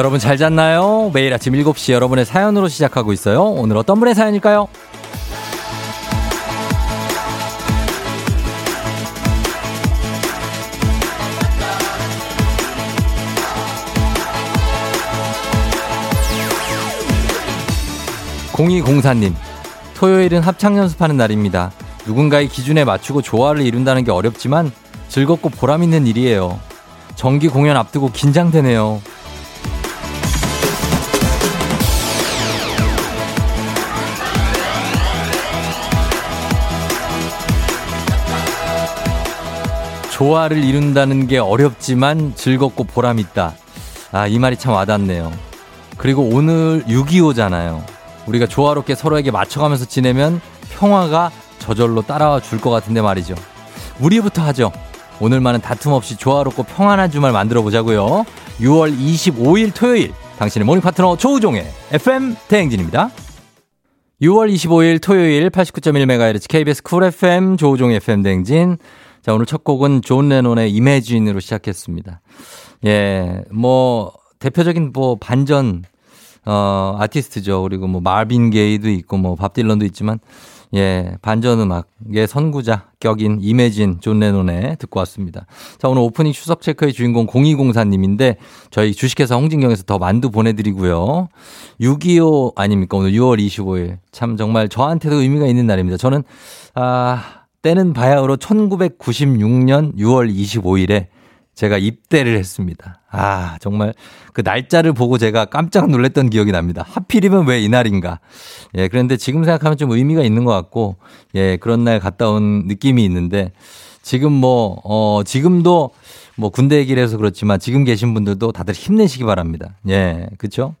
여러분 잘 잤나요? 매일 아침 7시 여러분의 사연으로 시작하고 있어요. 오늘 어떤 분의 사연일까요? 0204님, 토요일은 합창 연습하는 날입니다. 누군가의 기준에 맞추고 조화를 이룬다는 게 어렵지만 즐겁고 보람 있는 일이에요. 정기 공연 앞두고 긴장되네요. 조화를 이룬다는 게 어렵지만 즐겁고 보람 있다. 아, 이 말이 참 와닿네요. 그리고 오늘 6.25잖아요. 우리가 조화롭게 서로에게 맞춰가면서 지내면 평화가 저절로 따라와 줄 것 같은데 말이죠. 우리부터 하죠. 오늘만은 다툼 없이 조화롭고 평안한 주말 만들어 보자고요. 6월 25일 토요일 당신의 morning 파트너 조우종의 FM 대행진입니다. 6월 25일 토요일 89.1MHz KBS 쿨 FM 조우종의 FM 대행진 자, 오늘 첫 곡은 존 레논의 Imagine으로 시작했습니다. 예, 뭐, 대표적인 뭐 반전, 어, 아티스트죠. 그리고 뭐 마빈 게이도 있고 뭐 밥 딜런도 있지만, 예, 반전 음악의 선구자 격인 Imagine 존 레논의 듣고 왔습니다. 자, 오늘 오프닝 출석 체크의 주인공 0204님인데 저희 주식회사 홍진경에서 더 만두 보내드리고요. 6.25 아닙니까? 오늘 6월 25일. 참 정말 저한테도 의미가 있는 날입니다. 저는, 아, 때는 바야흐로 1996년 6월 25일에 제가 입대를 했습니다. 아, 정말 그 날짜를 보고 제가 깜짝 놀랐던 기억이 납니다. 하필이면 왜 이날인가. 예, 그런데 지금 생각하면 좀 의미가 있는 것 같고, 예, 그런 날 갔다 온 느낌이 있는데, 지금 뭐, 어, 지금도 뭐 군대 얘기를 해서 그렇지만 지금 계신 분들도 다들 힘내시기 바랍니다. 예, 그쵸?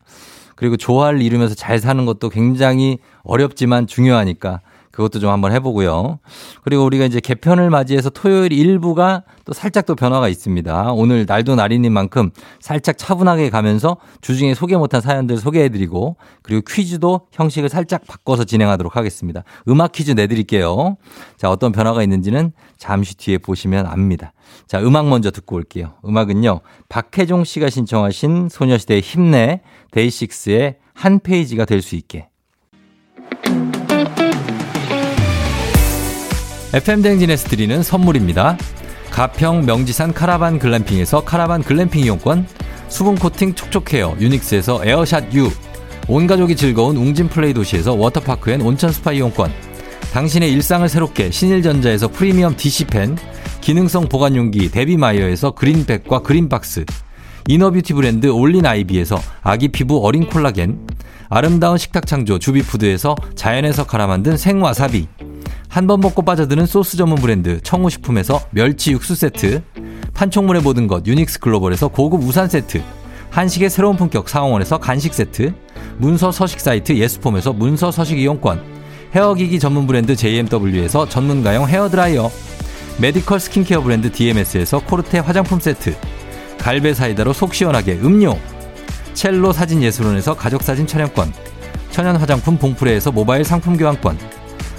그리고 조화를 이루면서 잘 사는 것도 굉장히 어렵지만 중요하니까 그것도 좀 한번 해보고요. 그리고 우리가 이제 개편을 맞이해서 토요일 일부가 또 살짝 또 변화가 있습니다. 오늘 날도 날이닌 만큼 살짝 차분하게 가면서 주중에 소개 못한 사연들 소개해드리고 그리고 퀴즈도 형식을 살짝 바꿔서 진행하도록 하겠습니다. 음악 퀴즈 내드릴게요. 자, 어떤 변화가 있는지는 잠시 뒤에 보시면 압니다. 자, 음악 먼저 듣고 올게요. 음악은요, 박혜종 씨가 신청하신 소녀시대의 힘내, 데이식스의 한 페이지가 될 수 있게. FM대행진에서 드리는 선물입니다. 가평 명지산 카라반 글램핑에서 카라반 글램핑 이용권, 수분 코팅 촉촉헤어 유닉스에서 에어샷 U, 온 가족이 즐거운 웅진 플레이 도시에서 워터파크 and 온천 스파 이용권, 당신의 일상을 새롭게 신일전자에서 프리미엄 DC팬, 기능성 보관용기 데비마이어에서 그린백과 그린박스, inner beauty 브랜드 올린 아이비에서 아기 피부 어린 콜라겐, 아름다운 식탁 창조 주비푸드에서 자연에서 갈아 만든 생와사비, 한 번 먹고 빠져드는 소스 전문 브랜드 청우식품에서 멸치 육수 세트, 판촉물의 모든 것 유닉스 글로벌에서 고급 우산 세트, 한식의 새로운 품격 상황원에서 간식 세트, 문서 서식 사이트 예스폼에서 문서 서식 이용권, 헤어기기 전문 브랜드 JMW에서 전문가용 헤어드라이어, medical 스킨케어 브랜드 DMS에서 코르테 화장품 세트, 갈베 사이다로 속 시원하게 음료, 첼로 사진 예술원에서 가족사진 촬영권, 천연 화장품 봉프레에서 모바일 상품 교환권,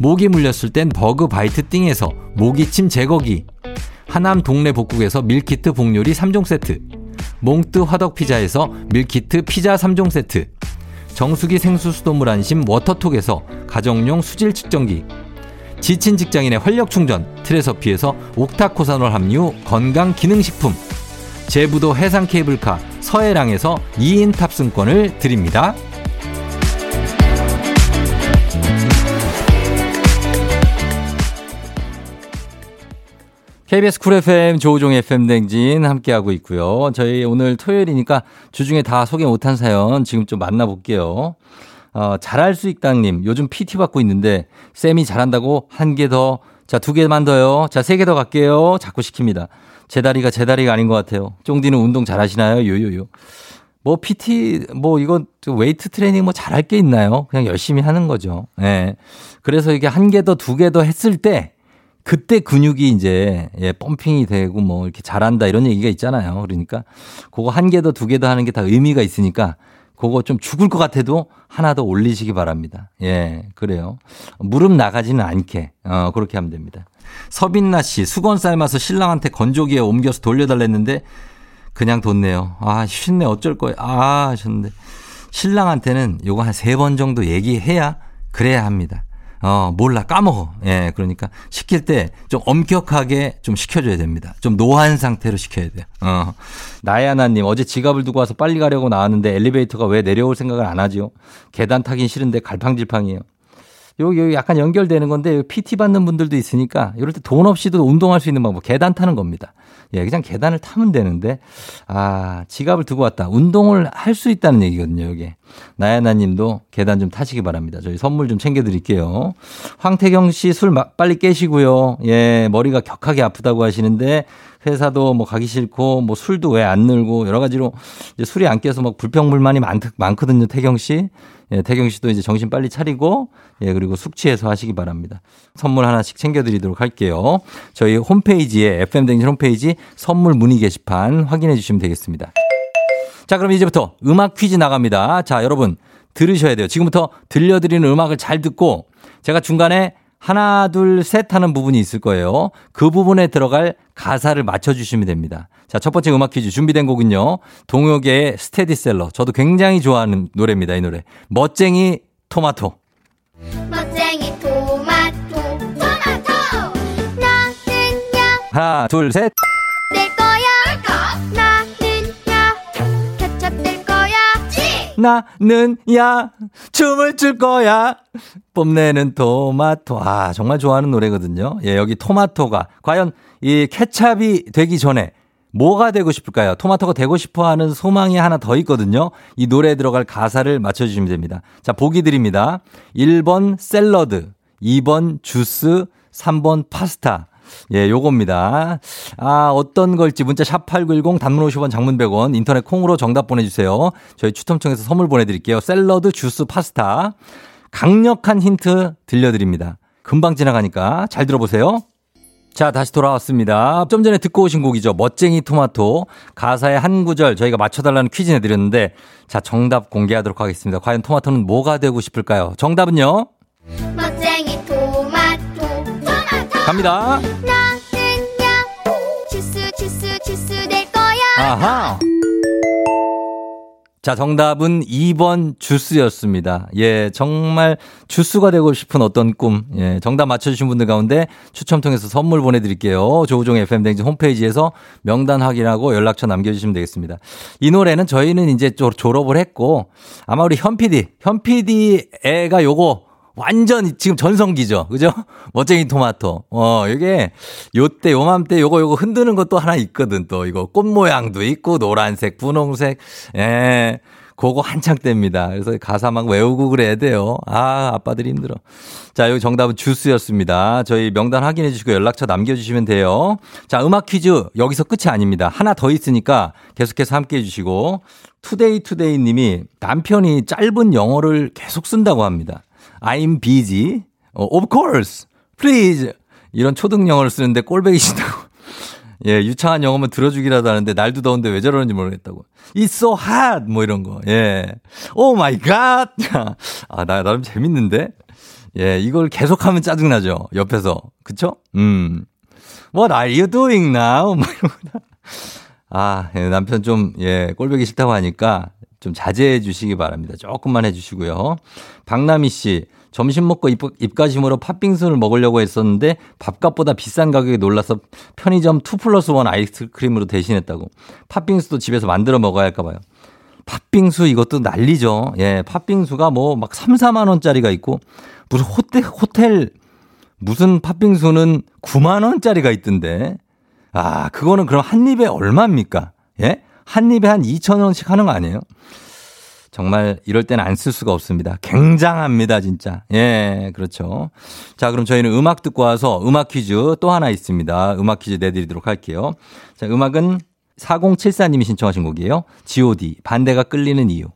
모기 물렸을 땐 버그 바이트 띵에서 모기침 제거기. 하남 동네 복국에서 밀키트 복요리 3종 세트. 몽뜨 화덕 피자에서 밀키트 피자 3종 세트. 정수기 생수 수돗물 안심 워터톡에서 가정용 수질 측정기. 지친 직장인의 활력 충전 트레서피에서 옥타코사놀 함유 건강 기능식품. 제부도 해상 케이블카 서해랑에서 2인 탑승권을 드립니다. KBS 쿨 FM 조우종 FM 댕진 함께하고 있고요. 저희 오늘 토요일이니까 주중에 다 소개 못한 사연 지금 좀 만나볼게요. 어, 잘할 수 있다님 요즘 PT 받고 있는데 쌤이 잘한다고 한 개 더, 자 두 개만 더요. 자 세 개 더 갈게요. 자꾸 시킵니다. 제 다리가 제 다리가 아닌 것 같아요. 쫑디는 운동 잘하시나요? 요요요. 뭐 PT 뭐 이거 웨이트 트레이닝 뭐 잘할 게 있나요? 그냥 열심히 하는 거죠. 예. 네. 그래서 이게 한 개 더 두 개 더 했을 때 그때 근육이 이제 예, pumping이 되고 뭐 이렇게 잘한다 이런 얘기가 있잖아요. 그러니까 그거 한 개 더 두 개 더 하는 게 다 의미가 있으니까 그거 좀 죽을 것 같아도 하나 더 올리시기 바랍니다. 예, 그래요. 무릎 나가지는 않게, 어, 그렇게 하면 됩니다. 서빈나 씨, 수건 삶아서 신랑한테 건조기에 옮겨서 돌려달랬는데 그냥 뒀네요. 아, 쉽네. 어쩔 거예요. 아, 하셨는데. 신랑한테는 요거 한 세 번 정도 얘기해야 그래야 합니다. 어, 몰라, 까먹어. 예, 그러니까 시킬 때 좀 엄격하게 좀 시켜줘야 됩니다. 좀 노한 상태로 시켜야 돼요. 어. 나야나님, 어제 지갑을 두고 와서 빨리 가려고 나왔는데 엘리베이터가 왜 내려올 생각을 안 하지요? 계단 타긴 싫은데 갈팡질팡이에요. 여기, 여기 약간 연결되는 건데 PT 받는 분들도 있으니까 이럴 때 돈 없이도 운동할 수 있는 방법 계단 타는 겁니다. 예, 그냥 계단을 타면 되는데 아 지갑을 두고 왔다. 운동을 할 수 있다는 얘기거든요. 여기 나야나 님도 계단 좀 타시기 바랍니다. 저희 선물 좀 챙겨드릴게요. 황태경 씨 술 빨리 깨시고요. 예, 머리가 격하게 아프다고 하시는데 회사도 뭐 가기 싫고 뭐 술도 왜 안 늘고 여러 가지로 이제 술이 안 깨서 막 불평불만이 많, 많거든요. 태경 씨. 예, 태경 씨도 이제 정신 빨리 차리고 예, 그리고 숙취해서 하시기 바랍니다. 선물 하나씩 챙겨드리도록 할게요. 저희 홈페이지에 FM댕진 홈페이지 선물 문의 게시판 확인해 주시면 되겠습니다. 자, 그럼 이제부터 음악 퀴즈 나갑니다. 자, 여러분 들으셔야 돼요. 지금부터 들려드리는 음악을 잘 듣고 제가 중간에 하나, 둘, 셋 하는 부분이 있을 거예요. 그 부분에 들어갈 가사를 맞춰주시면 됩니다. 자, 첫 번째 음악 퀴즈 준비된 곡은요. 동요계의 스테디셀러. 저도 굉장히 좋아하는 노래입니다. 이 노래. 멋쟁이 토마토. 멋쟁이 토마토, 토마토. 나는야. 하나, 둘, 셋. 나는 야 춤을 출 거야. 뽐내는 토마토. 아, 정말 좋아하는 노래거든요. 예, 여기 토마토가 과연 이 케찹이 되기 전에 뭐가 되고 싶을까요? 토마토가 되고 싶어 하는 소망이 하나 더 있거든요. 이 노래에 들어갈 가사를 맞춰주시면 됩니다. 자, 보기 드립니다. 1번 샐러드, 2번 주스, 3번 파스타. 예, 요겁니다. 아, 어떤 걸지 문자 샵 8910 단문 50원 장문 100원 인터넷 콩으로 정답 보내주세요. 저희 추첨해서 선물 보내드릴게요. 샐러드, 주스, 파스타. 강력한 힌트 들려드립니다. 금방 지나가니까 잘 들어보세요. 자, 다시 돌아왔습니다. 좀 전에 듣고 오신 곡이죠. 멋쟁이 토마토. 가사의 한 구절 저희가 맞춰달라는 퀴즈 내드렸는데, 자, 정답 공개하도록 하겠습니다. 과연 토마토는 뭐가 되고 싶을까요? 정답은요? 갑니다. 나는야, 주스, 주스, 주스 될 거야. 아하. 자, 정답은 2번 주스였습니다. 예, 정말 주스가 되고 싶은 어떤 꿈. 예, 정답 맞춰주신 분들 가운데 추첨 통해서 선물 보내드릴게요. 조우종 FM댕진 홈페이지에서 명단 확인하고 연락처 남겨주시면 되겠습니다. 이 노래는 저희는 이제 졸업을 했고, 아마 우리 현 PD, 현 PD 애가 요거 완전 지금 전성기죠. 그죠? 멋쟁이 토마토. 어, 이게 요때 요맘때 요거 요거 흔드는 것도 하나 있거든. 또 이거 꽃 모양도 있고 노란색, 분홍색. 예. 그거 한창 때입니다. 그래서 가사 막 외우고 그래야 돼요. 아, 아빠들이 힘들어. 자, 여기 정답은 주스였습니다. 저희 명단 확인해 주시고 연락처 남겨주시면 돼요. 자, 음악 퀴즈 여기서 끝이 아닙니다. 하나 더 있으니까 계속해서 함께 해 주시고. 투데이 투데이 님이 남편이 짧은 영어를 계속 쓴다고 합니다. I'm busy. 어, of course. Please. 이런 초등 영어를 쓰는데 꼴배기 싫다고. 예, 유창한 영어만 들어주기라도 하는데 날도 더운데 왜 저러는지 모르겠다고. It's so hot. 뭐 이런 거. 예. Oh my god. 아, 나, 나름 재밌는데? 예, 이걸 계속하면 짜증 나죠. 옆에서. 그쵸? 음. What are you doing now? 뭐 이런 거. 아, 예, 남편 좀, 예, 꼴배기 싫다고 하니까 좀 자제해 주시기 바랍니다. 조금만 해 주시고요. 박나미 씨, 점심 먹고 입, 입가심으로 팥빙수를 먹으려고 했었는데 밥값보다 비싼 가격에 놀라서 편의점 2 플러스 1 아이스크림으로 대신했다고. 팥빙수도 집에서 만들어 먹어야 할까 봐요. 팥빙수 이것도 난리죠. 예, 팥빙수가 뭐 막 3, 4만 원짜리가 있고 무슨 호텔 호텔 무슨 팥빙수는 9만 원짜리가 있던데. 아, 그거는 그럼 한 입에 얼마입니까? 예? 한 입에 한 2천 원씩 하는 거 아니에요? 정말 이럴 때는 안쓸 수가 없습니다. 굉장합니다, 진짜. 예, 그렇죠. 자, 그럼 저희는 음악 듣고 와서 음악 퀴즈 또 하나 있습니다. 음악 퀴즈 내드리도록 할게요. 자, 음악은 4074님이 신청하신 곡이에요. god, 반대가 끌리는 이유.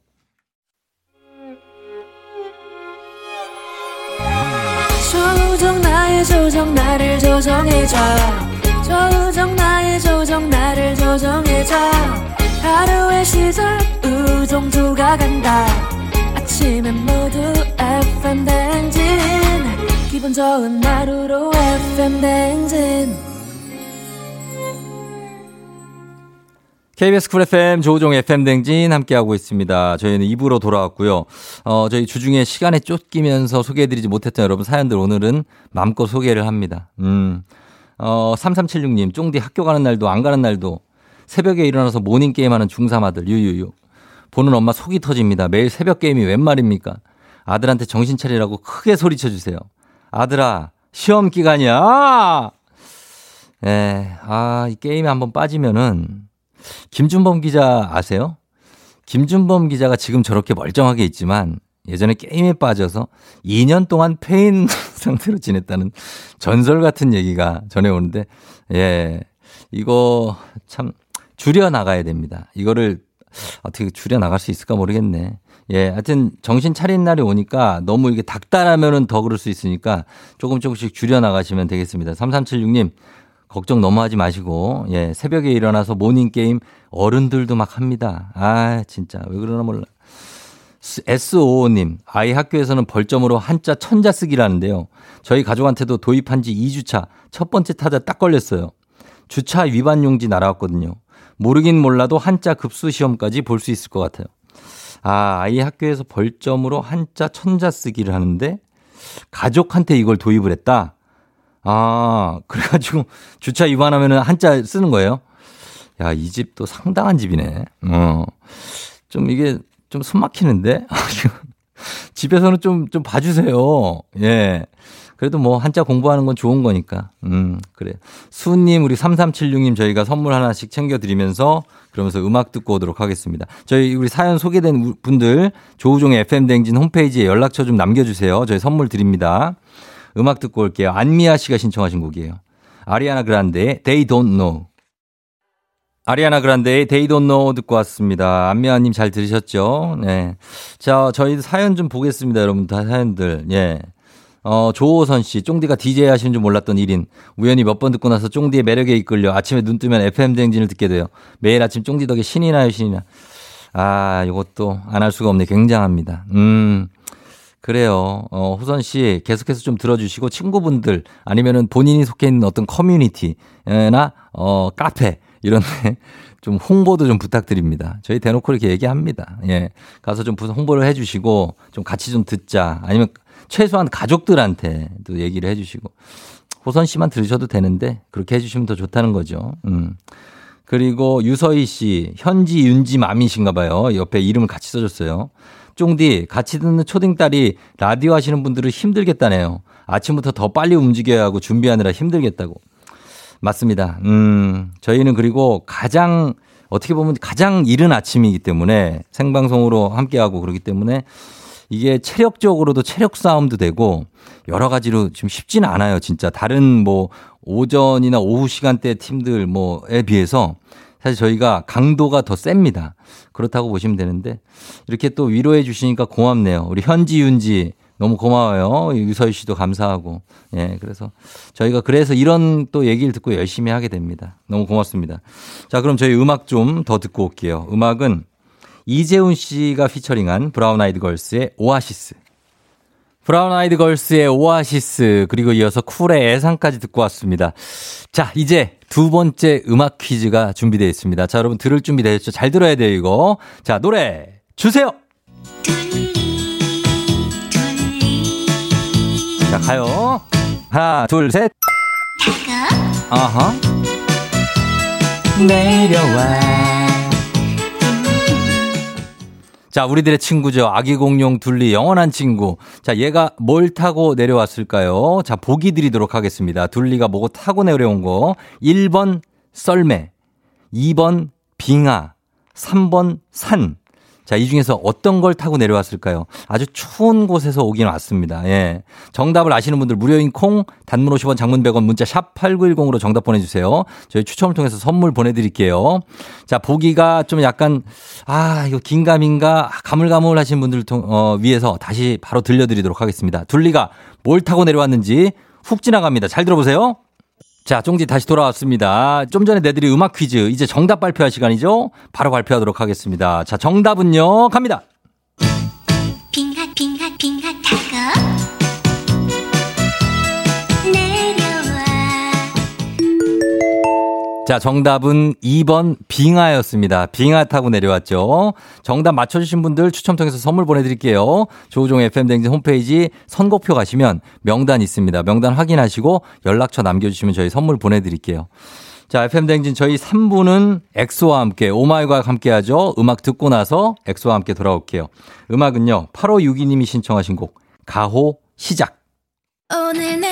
조정 나의 조정 나를 조정해줘 조정 나의 조정 나를 조정해줘 하루의 시절 우정조가 간다 아침엔 모두 FM 댕진 기분 좋은 하루로 FM 댕진 KBS 쿨 FM 조우종 FM 댕진 함께하고 있습니다. 저희는 2부로 돌아왔고요. 어, 저희 주중에 시간에 쫓기면서 소개해드리지 못했던 여러분 사연들 오늘은 마음껏 소개를 합니다. 음, 어, 3376님, 쫑디 학교 가는 날도 안 가는 날도 새벽에 일어나서 morning 게임하는 중3아들, 유유유. 보는 엄마 속이 터집니다. 매일 새벽 게임이 웬 말입니까? 아들한테 정신 차리라고 크게 소리쳐 주세요. 아들아, 시험 기간이야! 예, 아, 이 게임에 한번 빠지면은 김준범 기자 아세요? 김준범 기자가 지금 저렇게 멀쩡하게 있지만 예전에 게임에 빠져서 2년 동안 폐인 상태로 지냈다는 전설 같은 얘기가 전해 오는데, 예, 이거 참 줄여 나가야 됩니다. 이거를 어떻게 줄여 나갈 수 있을까 모르겠네. 예, 하여튼 정신 차린 날이 오니까 너무 이게 닥달하면은 더 그럴 수 있으니까 조금 조금씩 줄여 나가시면 되겠습니다. 3376님, 걱정 너무 하지 마시고, 예, 새벽에 일어나서 morning 게임 어른들도 막 합니다. 아, 진짜. 왜 그러나 몰라. S55님, 아이 학교에서는 벌점으로 한자 천자 쓰기라는데요. 저희 가족한테도 도입한 지 2주차 첫 번째 타자 딱 걸렸어요. 주차 위반 용지 날아왔거든요. 모르긴 몰라도 한자 급수 시험까지 볼 수 있을 것 같아요. 아, 아이 학교에서 벌점으로 한자 천자 쓰기를 하는데 가족한테 이걸 도입을 했다? 아, 그래가지고 주차 위반하면은 한자 쓰는 거예요? 야, 이 집도 상당한 집이네. 어. 좀 이게 좀 숨 막히는데? 집에서는 좀, 좀 봐주세요. 예. 그래도 뭐 한자 공부하는 건 좋은 거니까. 음, 그래. 수님, 우리 3376님 저희가 선물 하나씩 챙겨드리면서 그러면서 음악 듣고 오도록 하겠습니다. 저희 우리 사연 소개된 분들 조우종의 FM댕진 홈페이지에 연락처 좀 남겨주세요. 저희 선물 드립니다. 음악 듣고 올게요. 안미아 씨가 신청하신 곡이에요. 아리아나 그란데의 They Don't Know. 아리아나 그란데의 They Don't Know 듣고 왔습니다. 안미아님 잘 들으셨죠? 네. 자, 저희 사연 좀 보겠습니다. 여러분 다 사연들. 예. 어, 조호선 씨, 쫑디가 DJ 하시는 줄 몰랐던 1인. 우연히 몇 번 듣고 나서 쫑디의 매력에 이끌려 아침에 눈 뜨면 FM 댕진을 듣게 돼요. 매일 아침 쫑디 덕에 신이 나요, 신이 나. 아, 이것도 안 할 수가 없네. 굉장합니다. 음. 그래요. 어, 호선 씨 계속해서 좀 들어주시고 친구분들 아니면은 본인이 속해 있는 어떤 커뮤니티나 어, 카페 이런 데 좀 홍보도 좀 부탁드립니다. 저희 대놓고 이렇게 얘기합니다. 예. 가서 좀 홍보를 해 주시고 좀 같이 좀 듣자. 아니면 최소한 가족들한테도 얘기를 해 주시고 호선 씨만 들으셔도 되는데 그렇게 해 주시면 더 좋다는 거죠. 음. 그리고 유서희 씨, 현지 윤지 맘이신가 봐요. 옆에 이름을 같이 써줬어요. 쫑디, 같이 듣는 초딩딸이 라디오 하시는 분들은 힘들겠다네요. 아침부터 더 빨리 움직여야 하고 준비하느라 힘들겠다고. 맞습니다. 음, 저희는 그리고 가장, 어떻게 보면 가장 이른 아침이기 때문에 생방송으로 함께하고 그러기 때문에 이게 체력적으로도 체력 싸움도 되고 여러 가지로 좀 쉽지는 않아요. 진짜 다른 뭐 오전이나 오후 시간대 팀들 뭐에 비해서 사실 저희가 강도가 더 셉니다. 그렇다고 보시면 되는데 이렇게 또 위로해 주시니까 고맙네요. 우리 현지 윤지 너무 고마워요. 유서희 씨도 감사하고. 예, 그래서 저희가 그래서 이런 또 얘기를 듣고 열심히 하게 됩니다. 너무 고맙습니다. 자, 그럼 저희 음악 좀 더 듣고 올게요. 음악은 이재훈 씨가 featuring한 브라운 아이드 걸스의 오아시스. 브라운 아이드 걸스의 오아시스 그리고 이어서 쿨의 애상까지 듣고 왔습니다. 자, 이제 두 번째 음악 퀴즈가 준비되어 있습니다. 자, 여러분 들을 준비 되셨죠? 잘 들어야 돼요, 이거. 자, 노래 주세요. 자, 가요. 하나, 둘, 셋. 아하. 내려와. 자, 우리들의 친구죠. 아기 공룡 둘리 영원한 친구. 자, 얘가 뭘 타고 내려왔을까요? 자, 보기 드리도록 하겠습니다. 둘리가 뭐고 타고 내려온 거. 1번 썰매, 2번 빙하, 3번 산, 자, 이 중에서 어떤 걸 타고 내려왔을까요? 아주 추운 곳에서 오긴 왔습니다. 예. 정답을 아시는 분들 무료인 콩, 단문 50원, 장문 100원, 문자 샵 8910으로 정답 보내주세요. 저희 추첨을 통해서 선물 보내드릴게요. 자, 보기가 좀 약간, 아, 이거 긴가민가, 가물가물 하신 분들 통, 어, 위해서 다시 바로 들려드리도록 하겠습니다. 둘리가 뭘 타고 내려왔는지 훅 지나갑니다. 잘 들어보세요. 자, 쫑지 다시 돌아왔습니다. 좀 전에 내드린 음악 퀴즈. 이제 정답 발표할 시간이죠? 바로 발표하도록 하겠습니다. 자, 정답은요, 갑니다. 자, 정답은 2번 빙하였습니다. 빙하 타고 내려왔죠. 정답 맞춰주신 분들 추첨 통해서 선물 보내드릴게요. 조우종 FM댕진 홈페이지 선곡표 가시면 명단 있습니다. 명단 확인하시고 연락처 남겨주시면 저희 선물 보내드릴게요. 자, FM댕진 저희 3부는 엑소와 함께 오마이과 함께 하죠. 음악 듣고 나서 엑소와 함께 돌아올게요. 음악은요, 8562님이 신청하신 곡, 가호 시작. 오늘 내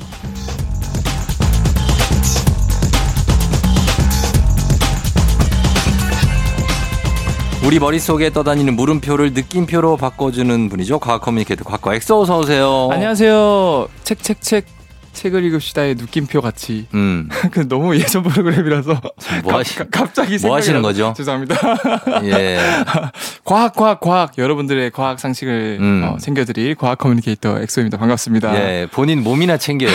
우리 머릿속에 떠다니는 물음표를 느낌표로 바꿔주는 분이죠. 과학 communicator 과거 엑소 어서 오세요. 안녕하세요. 책, 책, 책. 책을 읽읍시다의 느낌표 같이. 음, 그 너무 예전 프로그램이라서. 뭐 가- 하시- 가- 갑자기 뭐 하시는 거죠? 죄송합니다. 예. 과학, 과학, 과학. 여러분들의 과학 상식을 음. 어, 챙겨드릴 과학 communicator 엑소입니다. 반갑습니다. 예, 본인 몸이나 챙겨요.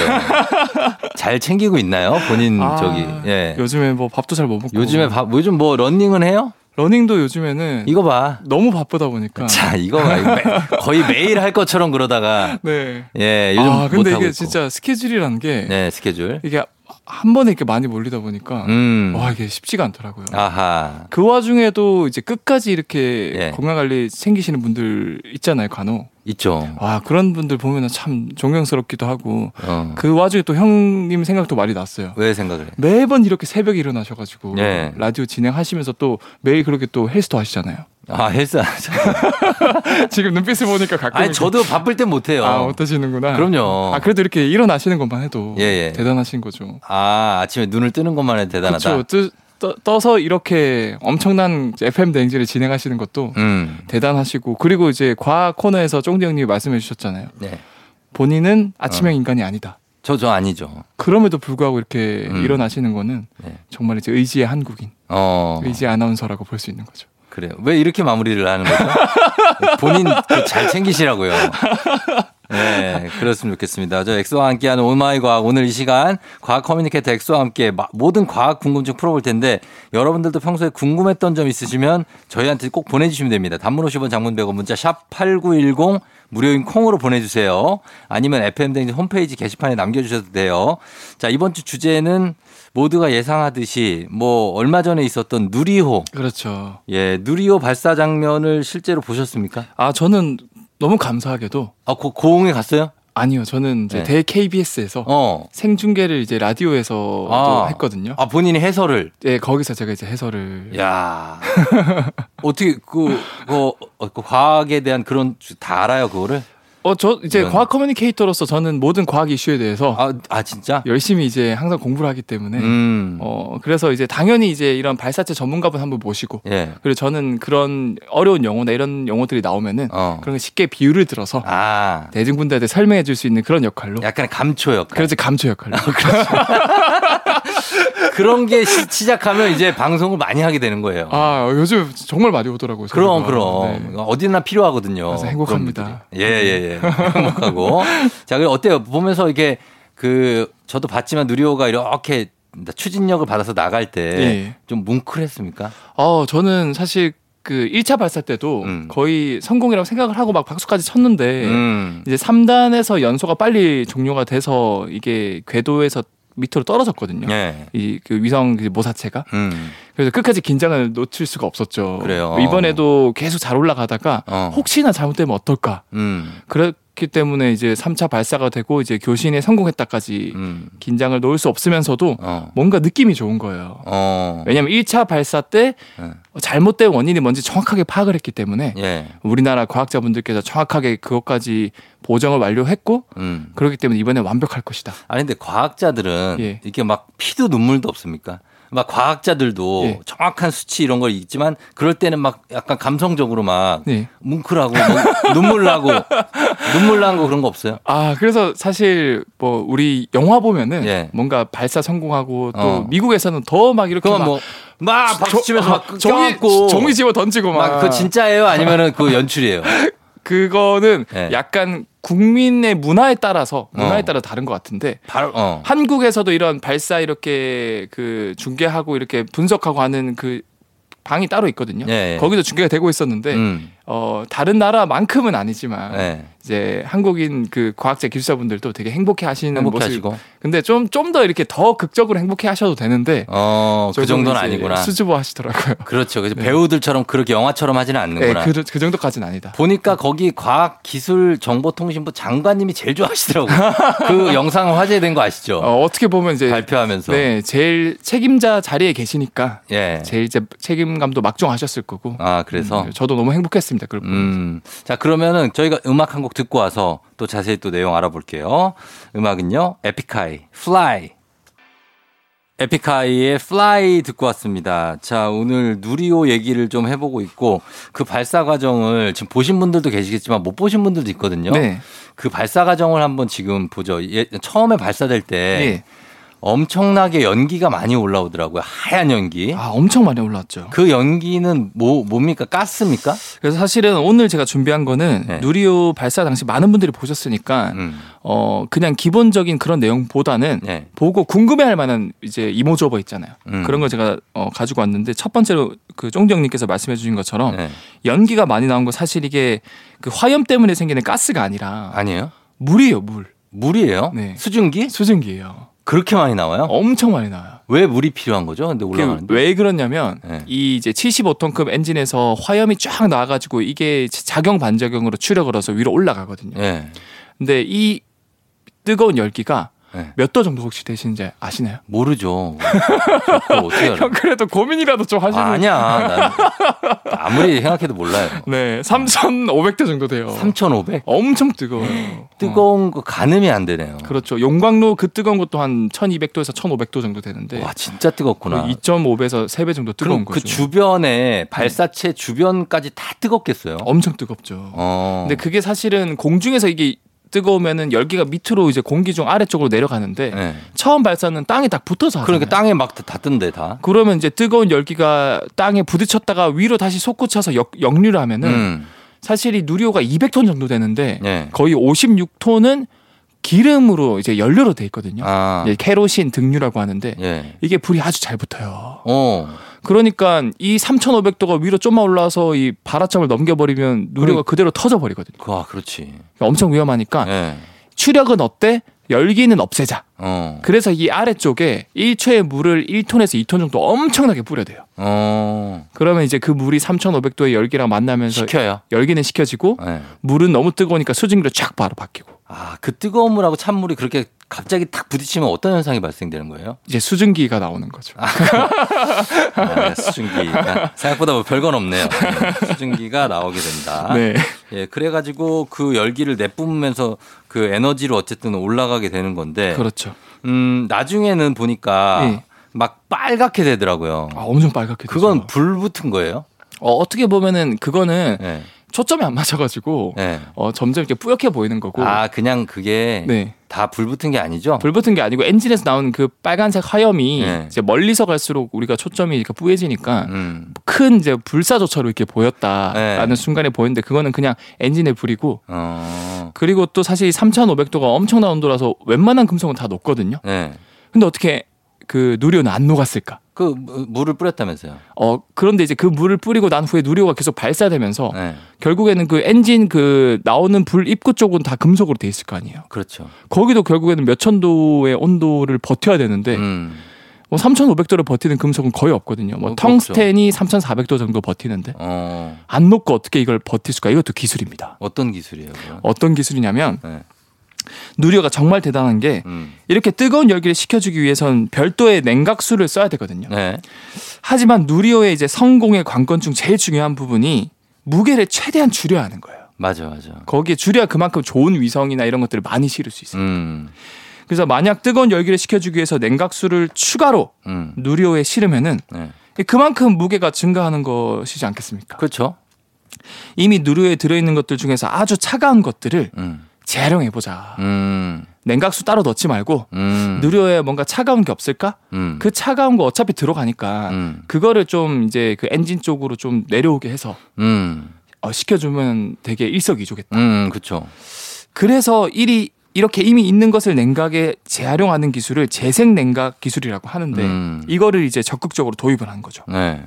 잘 챙기고 있나요? 본인 아, 저기. 예. 요즘에 뭐 밥도 잘 못 먹고. 요즘에 밥, 요즘 뭐 런닝은 해요? 러닝도 요즘에는 이거 봐. 너무 바쁘다 보니까. 자, 이거 봐. 이거 매- 거의 매일 할 것처럼 그러다가 네. 예, 요즘 아, 근데 이게 있고. 진짜 스케줄이라는 게 네, 스케줄. 이게 한 번에 이렇게 많이 몰리다 보니까 음. 와, 이게 쉽지가 않더라고요. 아하. 그 와중에도 이제 끝까지 이렇게 예. 건강 관리 챙기시는 분들 있잖아요, 간혹. 있죠. 와, 그런 분들 보면은 참 존경스럽기도 하고 어. 그 와중에 또 형님 생각도 많이 났어요. 왜 생각을 해? 매번 이렇게 새벽에 일어나셔가지고 예. 라디오 진행하시면서 또 매일 그렇게 또 헬스도 하시잖아요. 아, 헬스. 지금 눈빛을 보니까 가끔 아니, 저도 바쁠 땐 못해요. 아 어떠시는구나. 그럼요. 아 그래도 이렇게 일어나시는 것만 해도 예, 예. 대단하신 거죠. 아, 아침에 눈을 뜨는 것만 해도 대단하다. 그렇죠. 떠, 떠서 이렇게 엄청난 FM 대행진을 진행하시는 것도 음. 대단하시고 그리고 이제 과학 코너에서 쫑디 형님이 말씀해 주셨잖아요. 네. 본인은 아침형 어. 인간이 아니다. 저, 저 아니죠. 그럼에도 불구하고 이렇게 음. 일어나시는 거는 네. 정말 이제 의지의 한국인, 어. 의지 아나운서라고 볼 수 있는 거죠. 그래요. 왜 이렇게 마무리를 하는 거죠? 본인 그잘 챙기시라고요. 네, 그렇으면 좋겠습니다. 저 엑소와 함께하는 oh my 과학 오늘 이 시간 과학 communicator 엑소와 함께 마- 모든 과학 궁금증 풀어볼 텐데 여러분들도 평소에 궁금했던 점 있으시면 저희한테 꼭 보내주시면 됩니다. 단문 50원 장문 100원 문자 샵 8910 무료인 콩으로 보내주세요. 아니면 FM 대행진 홈페이지 게시판에 남겨주셔도 돼요. 자, 이번 주 주제는 모두가 예상하듯이 뭐 얼마 전에 있었던 누리호 그렇죠. 예, 누리호 발사 장면을 실제로 보셨습니까? 아 저는 너무 감사하게도 아, 고, 고흥에 갔어요? 아니요, 저는 이제 네. 대 KBS에서 어. 생중계를 이제 라디오에서 아. 했거든요. 아, 본인이 해설을. 네, 거기서 제가 이제 해설을 야 어떻게, 그, 그, 어, 그 과학에 대한 그런, 주- 다 알아요, 그거를? 어, 저 이제 이런. 과학 커뮤니케이터로서 저는 모든 과학 이슈에 대해서 아, 아, 진짜? 열심히 이제 항상 공부를 하기 때문에 음. 어, 그래서 이제 당연히 이제 이런 발사체 전문가분 한번 모시고 예. 그리고 저는 그런 어려운 용어나 이런 용어들이 나오면은 어. 그런 거 쉽게 비유를 들어서 아. 대중분들한테 설명해 줄 수 있는 그런 역할로 약간의 감초 역할. 그래서 감초 역할로 그 런게 시, 작하면 이제 방송을 많이 하게 되는 거예요. 아 요즘 정말 많이 오더라고요. 그럼 저희가. 그럼 네. 어디나 필요하거든요. 그래서 행복합니다. 예예예 행복하고 자 그리고 어때요 보면서 이게 그 저도 봤지만 누리호가 이렇게 추진력을 받아서 나갈 때좀 예. 뭉클했습니까? 어 저는 사실 그 1차 발사 때도 음. 거의 성공이라고 생각을 하고 막 박수까지 쳤는데 음. 이제 3단에서 연소가 빨리 종료가 돼서 이게 궤도에서 밑으로 떨어졌거든요. 예. 이그 위성 그 모사체가 음. 그래서 끝까지 긴장을 놓칠 수가 없었죠. 그래요. 이번에도 계속 잘 올라가다가 어. 혹시나 잘못되면 어떨까. 음. 그렇기 때문에 이제 3차 발사가 되고 이제 교신에 성공했다까지 음. 긴장을 놓을 수 없으면서도 어. 뭔가 느낌이 좋은 거예요. 어. 왜냐하면 1차 발사 때 예. 잘못된 원인이 뭔지 정확하게 파악을 했기 때문에 예. 우리나라 과학자분들께서 정확하게 그것까지 보정을 완료했고 음. 그렇기 때문에 이번에 완벽할 것이다. 아니 근데 과학자들은 예. 이렇게 막 피도 눈물도 없습니까? 막 과학자들도 예. 정확한 수치 이런 걸 있지만 그럴 때는 막 약간 감성적으로 막 네. 뭉클하고 뭐 눈물 나고 눈물 나고 그런 거 없어요? 아 그래서 사실 뭐 우리 영화 보면은 예. 뭔가 발사 성공하고 또 어. 미국에서는 더 막 이렇게 막 뭐 막 박수 치면서 막 아, 종이 껴안고 종이 집어 던지고 막, 막그 진짜예요? 아니면은 그 연출이에요? 그거는 예. 약간 국민의 문화에 따라서 문화에 어. 따라 다른 것 같은데 바로 어. 한국에서도 이런 발사 이렇게 그 중계하고 이렇게 분석하고 하는 그 방이 따로 있거든요. 예, 예. 거기도 중계가 되고 있었는데 음. 어 다른 나라만큼은 아니지만 네. 이제 한국인 그 과학자 기술자분들도 되게 행복해 하시는 모습. 행복하시고. 근데 좀 좀 더 이렇게 더 극적으로 행복해 하셔도 되는데 어, 그 정도는 아니구나. 수줍어 하시더라고요. 그렇죠. 그래서 배우들처럼 그렇게 영화처럼 하지는 네, 않는구나. 그, 그 정도까지는 아니다. 보니까 거기 과학 기술 정보통신부 장관님이 제일 좋아하시더라고요. 그 영상 화제된 거 아시죠? 어, 어떻게 보면 이제 발표하면서. 네, 제일 책임자 자리에 계시니까 예. 제일 이제 책임감도 막중하셨을 거고. 아, 그래서. 음, 저도 너무 행복했습니다. 그걸 보면서. 음. 자, 그러면은 저희가 음악 한 곡 듣고 와서 또 자세히 또 내용 알아볼게요. 음악은요, 에픽하이, Fly. 에픽하이의 Fly 듣고 왔습니다. 자, 오늘 누리호 얘기를 좀 해보고 있고, 그 발사 과정을 지금 보신 분들도 계시겠지만 못 보신 분들도 있거든요. 네. 그 발사 과정을 한번 지금 보죠. 예, 처음에 발사될 때 네. 엄청나게 연기가 많이 올라오더라고요. 하얀 연기. 아, 엄청 많이 올라왔죠. 그 연기는 뭐 뭡니까? 가스입니까? 그래서 사실은 오늘 제가 준비한 거는 네. 누리호 발사 당시 많은 분들이 보셨으니까 음. 어 그냥 기본적인 그런 내용보다는 네. 보고 궁금해 할 만한 이제 이모저버 있잖아요. 음. 그런 걸 제가 어, 가지고 왔는데 첫 번째로 그 쫑정님께서 말씀해 주신 것처럼 네. 연기가 많이 나온 거 사실 이게 그 화염 때문에 생기는 가스가 아니라 아니에요? 물이에요 물 물이에요? 네. 수증기? 수증기예요. 그렇게 많이 나와요? 엄청 많이 나와요. 왜 물이 필요한 거죠? 근데 그게 올라가는데. 왜 그러냐면 네. 이 이제 75톤급 엔진에서 화염이 쫙 나와가지고 이게 작용 반작용으로 추력을 얻어서 위로 올라가거든요. 예. 근데 이 뜨거운 열기가 네. 몇도 정도 혹시 되시는지 아시나요? 모르죠. 형 그래도 고민이라도 좀 하시는. 아, 아니야. 난 아무리 생각해도 몰라요. 네, 3,500도 정도 돼요. 3,500? 엄청 뜨거워요. 뜨거운 거 가늠이 안 되네요. 그렇죠. 용광로 그 뜨거운 것도 한 1200도에서 1500도 정도 되는데 와, 진짜 뜨겁구나. 2.5배에서 3배 정도 뜨거운 그럼 그 거죠. 주변에 발사체 주변까지 다 뜨겁겠어요? 엄청 뜨겁죠. 어. 근데 그게 사실은 공중에서 이게 뜨거우면은 열기가 밑으로 이제 공기 중 아래쪽으로 내려가는데 네. 처음 발사는 땅에 딱 붙어서 하잖아요. 그러니까 땅에 막 닿던데 다. 그러면 이제 뜨거운 열기가 땅에 부딪혔다가 위로 다시 솟구쳐서 역, 역류를 하면은 음. 사실 이 누리호가 200톤 정도 되는데 네. 거의 56톤은 기름으로 이제 연료로 돼 있거든요. 아. 예, 케로신 등유라고 하는데 예. 이게 불이 아주 잘 붙어요. 어. 그러니까 이 3,500도가 위로 좀만 올라와서 이 발화점을 넘겨버리면 누리호가 그래. 그대로 터져 버리거든요. 그, 아, 그렇지. 그러니까 엄청 위험하니까 예. 추력은 어때? 열기는 없애자. 어. 그래서 이 아래쪽에 1초의 물을 1톤에서 2톤 정도 엄청나게 뿌려대요. 어. 그러면 이제 그 물이 3,500도의 열기랑 만나면서 시켜요. 열기는 식혀지고 예. 물은 너무 뜨거우니까 수증기로 쫙 바로 바뀌고 아, 그 뜨거운 물하고 찬물이 그렇게 갑자기 탁 부딪히면 어떤 현상이 발생되는 거예요? 이제 수증기가 나오는 거죠. 아, 수증기가 생각보다 뭐 별건 없네요. 네, 수증기가 나오게 된다. 네. 예, 그래가지고 그 열기를 내뿜으면서 그 에너지로 어쨌든 올라가게 되는 건데, 그렇죠. 음, 나중에는 보니까 예. 막 빨갛게 되더라고요. 아, 엄청 빨갛게 그건 되죠. 불 붙은 거예요? 어, 어떻게 보면은 그거는 예. 초점이 안 맞아가지고 네. 어, 점점 이렇게 뿌옇게 보이는 거고. 아, 그냥 그게 네. 다 불 붙은 게 아니죠? 불 붙은 게 아니고 엔진에서 나오는 그 빨간색 화염이 네. 이제 멀리서 갈수록 우리가 초점이 이렇게 뿌얘지니까 음. 큰 이제 불사조처럼 이렇게 보였다라는 네. 순간에 보였는데 그거는 그냥 엔진의 불이고 어. 그리고 또 사실 3,500도가 엄청난 온도라서 웬만한 금속은 다 녹거든요. 네. 근데 어떻게 그 누리호는 안 녹았을까? 그 무- 물을 뿌렸다면서요? 어 그런데 이제 그 물을 뿌리고 난 후에 누리호가 계속 발사되면서 네. 결국에는 그 엔진 그 나오는 불 입구 쪽은 다 금속으로 돼 있을 거 아니에요. 그렇죠. 거기도 결국에는 몇 천 도의 온도를 버텨야 되는데 음. 뭐 3,500도를 버티는 금속은 거의 없거든요. 뭐 어, 텅스텐이 3,400도 정도 버티는데 어. 안 녹고 어떻게 이걸 버틸 수가? 이것도 기술입니다. 어떤 기술이에요? 그건? 어떤 기술이냐면 네. 누리호가 정말 대단한 게 음. 이렇게 뜨거운 열기를 식혀주기 위해선 별도의 냉각수를 써야 되거든요. 네. 하지만 누리호의 이제 성공의 관건 중 제일 중요한 부분이 무게를 최대한 줄여야 하는 거예요. 맞아, 맞아. 거기에 줄여야 그만큼 좋은 위성이나 이런 것들을 많이 실을 수 있어요. 음. 그래서 만약 뜨거운 열기를 식혀주기 위해서 냉각수를 추가로 음. 누리호에 실으면은 네. 그만큼 무게가 증가하는 것이지 않겠습니까? 그렇죠. 이미 누리호에 들어있는 것들 중에서 아주 차가운 것들을 음. 재활용해 보자. 음. 냉각수 따로 넣지 말고 음. 누리호에 뭔가 차가운 게 없을까? 음. 그 차가운 거 어차피 들어가니까 음. 그거를 좀 이제 그 엔진 쪽으로 좀 내려오게 해서 음. 어, 시켜주면 되게 일석이조겠다. 음, 그렇죠. 그래서 일이 이렇게 이미 있는 것을 냉각에 재활용하는 기술을 재생 냉각 기술이라고 하는데 음. 이거를 이제 적극적으로 도입을 한 거죠. 네.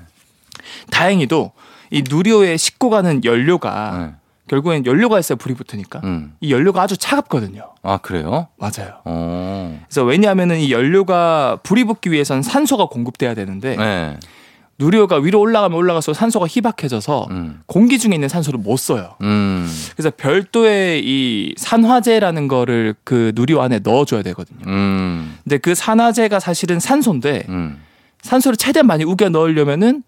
다행히도 이 누리호에 싣고 가는 연료가 네. 결국엔 연료가 있어야 불이 붙으니까 음. 이 연료가 아주 차갑거든요. 아, 그래요? 맞아요. 어. 그래서 왜냐하면은 이 연료가 불이 붙기 위해선 산소가 공급돼야 되는데 네. 누리호가 위로 올라가면 올라갈수록 산소가 희박해져서 음. 공기 중에 있는 산소를 못 써요. 음. 그래서 별도의 이 산화제라는 거를 그 누리호 안에 넣어줘야 되거든요. 음. 근데 그 산화제가 사실은 산소인데 음. 산소를 최대한 많이 우겨 넣으려면은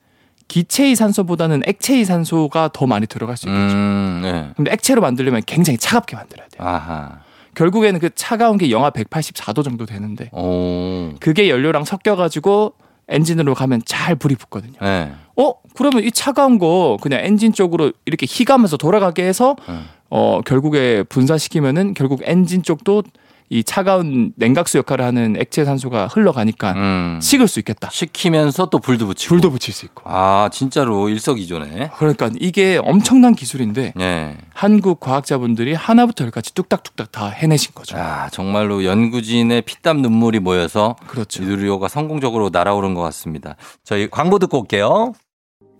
기체의 산소보다는 액체의 산소가 더 많이 들어갈 수 있겠죠. 음. 네. 근데 액체로 만들려면 굉장히 차갑게 만들어야 돼요. 아하. 결국에는 그 차가운 게 영하 184도 정도 되는데 오. 그게 연료랑 섞여가지고 엔진으로 가면 잘 불이 붙거든요. 네. 어? 그러면 이 차가운 거 그냥 엔진 쪽으로 이렇게 희가면서 돌아가게 해서 음. 어 결국에 분사시키면은 결국 엔진 쪽도 이 차가운 냉각수 역할을 하는 액체 산소가 흘러가니까 음. 식을 수 있겠다. 식히면서 또 불도 붙이고. 불도 붙일 수 있고. 아, 진짜로 일석이조네. 그러니까 이게 엄청난 기술인데 네. 한국 과학자분들이 하나부터 열까지 뚝딱뚝딱 다 해내신 거죠. 아, 정말로 연구진의 피땀 눈물이 모여서 그렇죠. 이 누리호가 성공적으로 날아오른 것 같습니다. 저희 광고 듣고 올게요.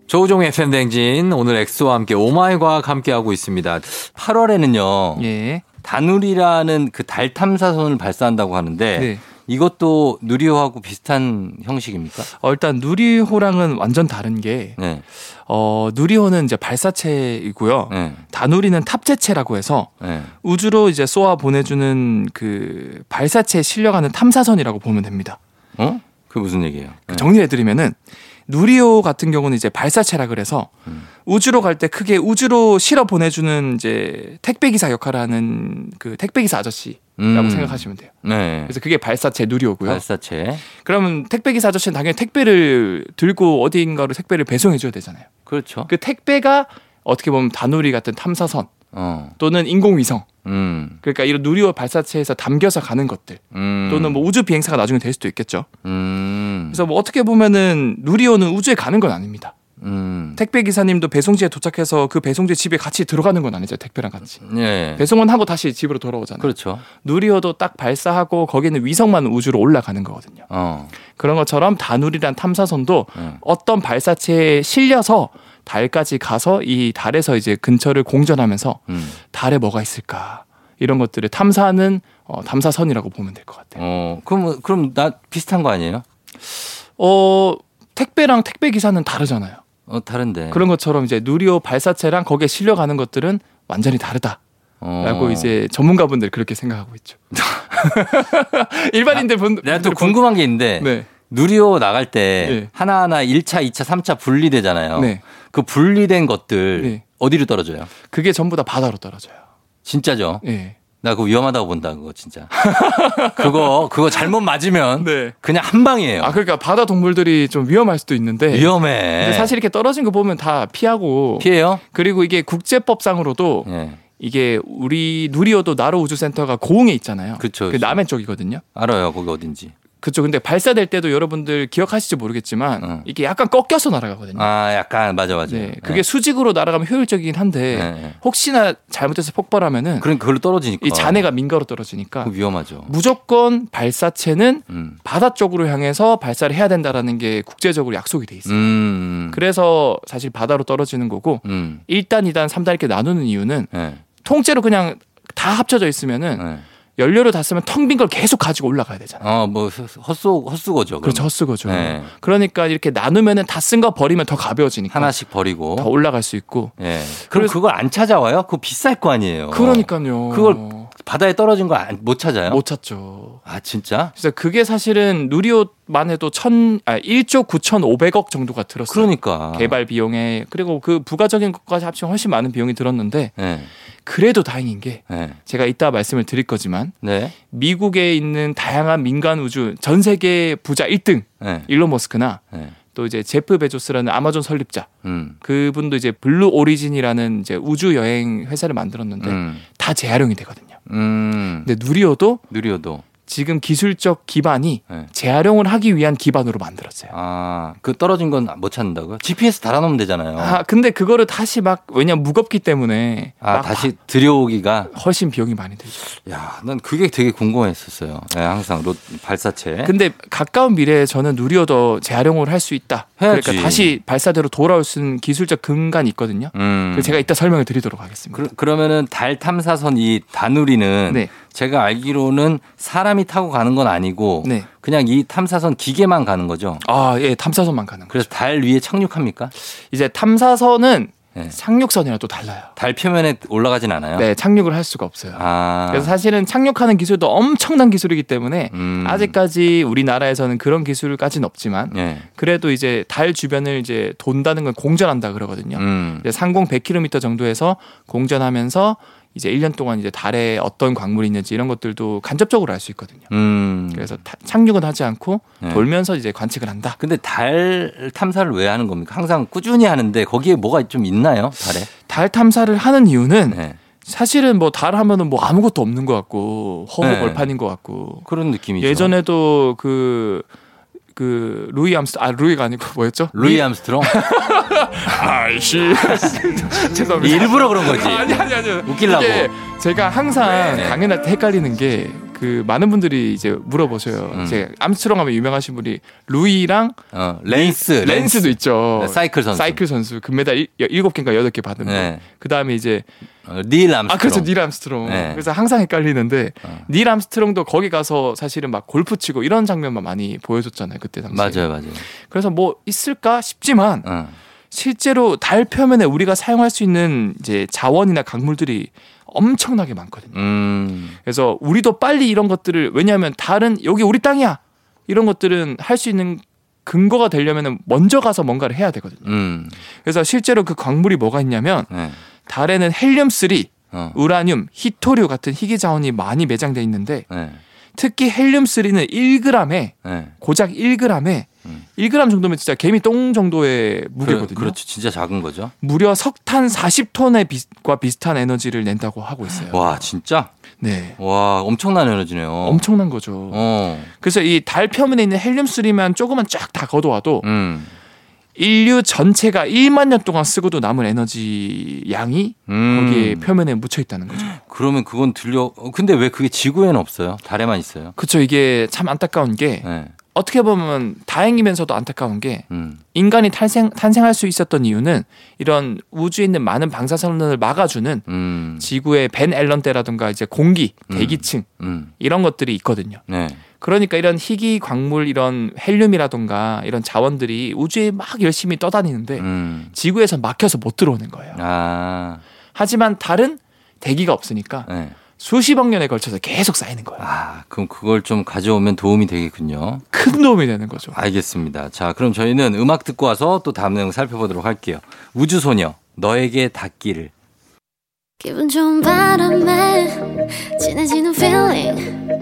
조우종 FM 대행진 오늘 엑소와 함께 oh my 과학 함께 하고 있습니다. 8월에는요. 예. 다누리라는 그 달 탐사선을 발사한다고 하는데 네. 이것도 누리호하고 비슷한 형식입니까? 어, 일단 누리호랑은 완전 다른 게 네. 어, 누리호는 이제 발사체이고요. 네. 다누리는 탑재체라고 해서 네. 우주로 이제 쏘아 보내주는 그 발사체에 실려가는 탐사선이라고 보면 됩니다. 어? 그게 무슨 얘기예요? 네. 정리해드리면은 누리호 같은 경우는 이제 발사체라 그래서 음. 우주로 갈 때 크게 우주로 실어 보내주는 이제 택배 기사 역할을 하는 그 택배 기사 아저씨라고 음. 생각하시면 돼요. 네. 그래서 그게 발사체 누리호고요. 발사체. 그러면 택배 기사 아저씨는 당연히 택배를 들고 어디인가로 택배를 배송해 줘야 되잖아요. 그렇죠. 그 택배가 어떻게 보면 다누리 같은 탐사선 어. 또는 인공위성 음. 그러니까 이런 누리호 발사체에서 담겨서 가는 것들 음. 또는 뭐 우주 비행사가 나중에 될 수도 있겠죠. 음. 그래서 뭐 어떻게 보면은 누리호는 우주에 가는 건 아닙니다. 음. 택배 기사님도 배송지에 도착해서 그 배송지 집에 같이 들어가는 건 아니죠. 택배랑 같이. 네. 배송은 하고 다시 집으로 돌아오잖아요. 그렇죠. 누리호도 딱 발사하고 거기는 위성만 우주로 올라가는 거거든요. 어. 그런 것처럼 다누리란 탐사선도 네. 어떤 발사체에 실려서 달까지 가서 이 달에서 이제 근처를 공전하면서 음. 달에 뭐가 있을까 이런 것들을 탐사하는 어, 탐사선이라고 보면 될 것 같아요. 어. 그럼 그럼 나 비슷한 거 아니에요? 어 택배랑 택배 기사는 다르잖아요. 어 다른데. 그런 것처럼 이제 누리호 발사체랑 거기에 실려가는 것들은 완전히 다르다 라고 어. 이제 전문가분들 그렇게 생각하고 있죠. 일반인들 분 내가 또 궁금한 게 있는데 네. 누리호 나갈 때 네. 하나하나 1차, 2차, 3차 분리되잖아요. 네. 그 분리된 것들 네. 어디로 떨어져요? 그게 전부 다 바다로 떨어져요. 진짜죠? 예. 나 그거 위험하다고 본다, 그거 진짜. 그거, 그거 잘못 맞으면 네. 그냥 한 방이에요. 아 그러니까 바다 동물들이 좀 위험할 수도 있는데. 위험해. 근데 사실 이렇게 떨어진 거 보면 다 피하고. 피해요? 그리고 이게 국제법상으로도 예. 이게 우리 누리호도 나로 우주센터가 고흥에 있잖아요. 그쵸, 그. 남해 쪽이거든요. 알아요, 거기 어딘지. 그쵸. 근데 발사될 때도 여러분들 기억하실지 모르겠지만 응. 이게 약간 꺾여서 날아가거든요. 아, 약간, 맞아, 맞아. 네. 그게 수직으로 날아가면 효율적이긴 한데 네, 네. 혹시나 잘못해서 폭발하면은 그러니까 그걸로 떨어지니까. 이 잔해가 민가로 떨어지니까 위험하죠. 무조건 발사체는 음. 바다 쪽으로 향해서 발사를 해야 된다라는 게 국제적으로 약속이 돼 있어요. 음. 그래서 사실 바다로 떨어지는 거고 음. 1단, 2단, 3단 이렇게 나누는 이유는 예. 통째로 그냥 다 합쳐져 있으면은 예. 연료를 다 쓰면 텅 빈 걸 계속 가지고 올라가야 되잖아요. 어, 뭐, 헛수, 헛수거죠. 그렇죠. 그러면. 헛수거죠. 네. 그러니까 이렇게 나누면은 다 쓴 거 버리면 더 가벼워지니까 하나씩 버리고. 더 올라갈 수 있고. 예. 그럼 그래서- 그걸 안 찾아와요? 그거 비쌀 거 아니에요. 그러니까요. 그걸 바다에 떨어진 거 못 찾아요? 못 찾죠. 아, 진짜? 그래서 그게 사실은 누리호만 해도 천, 아, 1조 9,500억 정도가 들었어요. 그러니까. 개발 비용에 그리고 그 부가적인 것까지 합치면 훨씬 많은 비용이 들었는데 예. 그래도 다행인 게 예. 제가 이따 말씀을 드릴 거지만 네. 미국에 있는 다양한 민간 우주 전 세계 부자 1등 예. 일론 머스크나 예. 또 이제 제프 베조스라는 아마존 설립자 음. 그분도 이제 블루 오리진이라는 이제 우주 여행 회사를 만들었는데 음. 다 재활용이 되거든요. 음. 근데 누리호도 누리호도. 지금 기술적 기반이 네. 재활용을 하기 위한 기반으로 만들었어요. 아, 그 떨어진 건 못 찾는다고요? GPS 달아놓으면 되잖아요. 아, 근데 그거를 다시 막 왜냐면 무겁기 때문에 아, 막 다시 들여오기가. 훨씬 비용이 많이 들죠. 야, 난 그게 되게 궁금했었어요. 네, 항상 로, 발사체. 근데 가까운 미래에 저는 누리호도 재활용을 할 수 있다. 해야지. 그러니까 다시 발사대로 돌아올 수 있는 기술적 근간이 있거든요. 음. 그래서 제가 이따 설명을 드리도록 하겠습니다. 그, 러면은달 탐사선 이 다누리는 네. 제가 알기로는 사람이 타고 가는 건 아니고 네. 그냥 이 탐사선 기계만 가는 거죠. 아, 예, 탐사선만 가는 거. 그래서 달 위에 착륙합니까? 이제 탐사선은 네. 착륙선이랑 또 달라요. 달 표면에 올라가진 않아요. 네, 착륙을 할 수가 없어요. 아. 그래서 사실은 착륙하는 기술도 엄청난 기술이기 때문에 음. 아직까지 우리나라에서는 그런 기술까지는 없지만 예. 그래도 이제 달 주변을 이제 돈다는 건 공전한다 그러거든요. 음. 이제 상공 100km 정도에서 공전하면서 이제 1년 동안 이제 달에 어떤 광물이 있는지 이런 것들도 간접적으로 알 수 있거든요. 음. 그래서 타- 착륙은 하지 않고 네. 돌면서 이제 관측을 한다. 근데 달 탐사를 왜 하는 겁니까? 항상 꾸준히 하는데 거기에 뭐가 좀 있나요? 달에? 달 탐사를 하는 이유는 네. 사실은 뭐 달 하면은 뭐 아무것도 없는 것 같고 허허 네. 벌판인 것 같고 그런 느낌이죠. 예전에도 그, 그, 루이 암스, 아, 루이가 아니고 뭐였죠? 루이 암스트롱? 아이씨. 죄송합니다. 일부러 그런 거지. 아니, 아니, 아니. 웃기려고. 제가 항상 네. 강연할 때 헷갈리는 게 그 많은 분들이 이제 물어보셔요. 음. 이제 암스트롱 하면 유명하신 분이 루이랑 어, 랜스. 랜스도 있죠. 네, 사이클 선수. 사이클 선수 금메달 7개인가 8개 받은 분. 네. 그다음에 이제 어, 닐 암스트롱. 아 그렇죠 닐 암스트롱. 네. 그래서 항상 헷갈리는데 어. 닐 암스트롱도 거기 가서 사실은 막 골프 치고 이런 장면만 많이 보여줬잖아요 그때 당시에. 맞아요, 맞아요. 그래서 뭐 있을까 싶지만 어. 실제로 달 표면에 우리가 사용할 수 있는 이제 자원이나 광물들이 엄청나게 많거든요. 음. 그래서 우리도 빨리 이런 것들을 왜냐하면 달은 여기 우리 땅이야 이런 것들은 할 수 있는 근거가 되려면 먼저 가서 뭔가를 해야 되거든요. 음. 그래서 실제로 그 광물이 뭐가 있냐면 네. 달에는 헬륨 3, 어. 우라늄, 히토류 같은 희귀 자원이 많이 매장돼 있는데 네. 특히 헬륨 3는 1g에 네. 고작 1g에 음. 1g 정도면 진짜 개미 똥 정도의 무게거든요. 그, 그렇죠. 진짜 작은 거죠. 무려 석탄 40톤의 비과 비슷한 에너지를 낸다고 하고 있어요. 와, 진짜? 네. 와, 엄청난 에너지네요. 엄청난 거죠. 어. 그래서 이 달 표면에 있는 헬륨 3만 조금만 쫙 다 걷어와도 음. 인류 전체가 1만 년 동안 쓰고도 남은 에너지 양이 음. 거기에 표면에 묻혀 있다는 거죠. 그러면 그건 들려. 어, 근데 왜 그게 지구에는 없어요? 달에만 있어요? 그렇죠. 이게 참 안타까운 게 네. 어떻게 보면 다행이면서도 안타까운 게 음. 인간이 탄생 탄생할 수 있었던 이유는 이런 우주에 있는 많은 방사선을 막아주는 음. 지구의 벤 앨런 때라든가 이제 공기, 음. 대기층 음. 이런 것들이 있거든요. 네. 그러니까 이런 희귀 광물 이런 헬륨이라든가 이런 자원들이 우주에 막 열심히 떠다니는데 음. 지구에서 막혀서 못 들어오는 거예요. 아. 하지만 달은 대기가 없으니까 네. 수십억 년에 걸쳐서 계속 쌓이는 거예요. 아, 그럼 그걸 좀 가져오면 도움이 되겠군요. 큰 도움이 되는 거죠. 알겠습니다. 자, 그럼 저희는 음악 듣고 와서 또 다음 내용 살펴보도록 할게요. 우주소녀, 너에게 닿기를. 기분 좋은 바람에 진해지는 feeling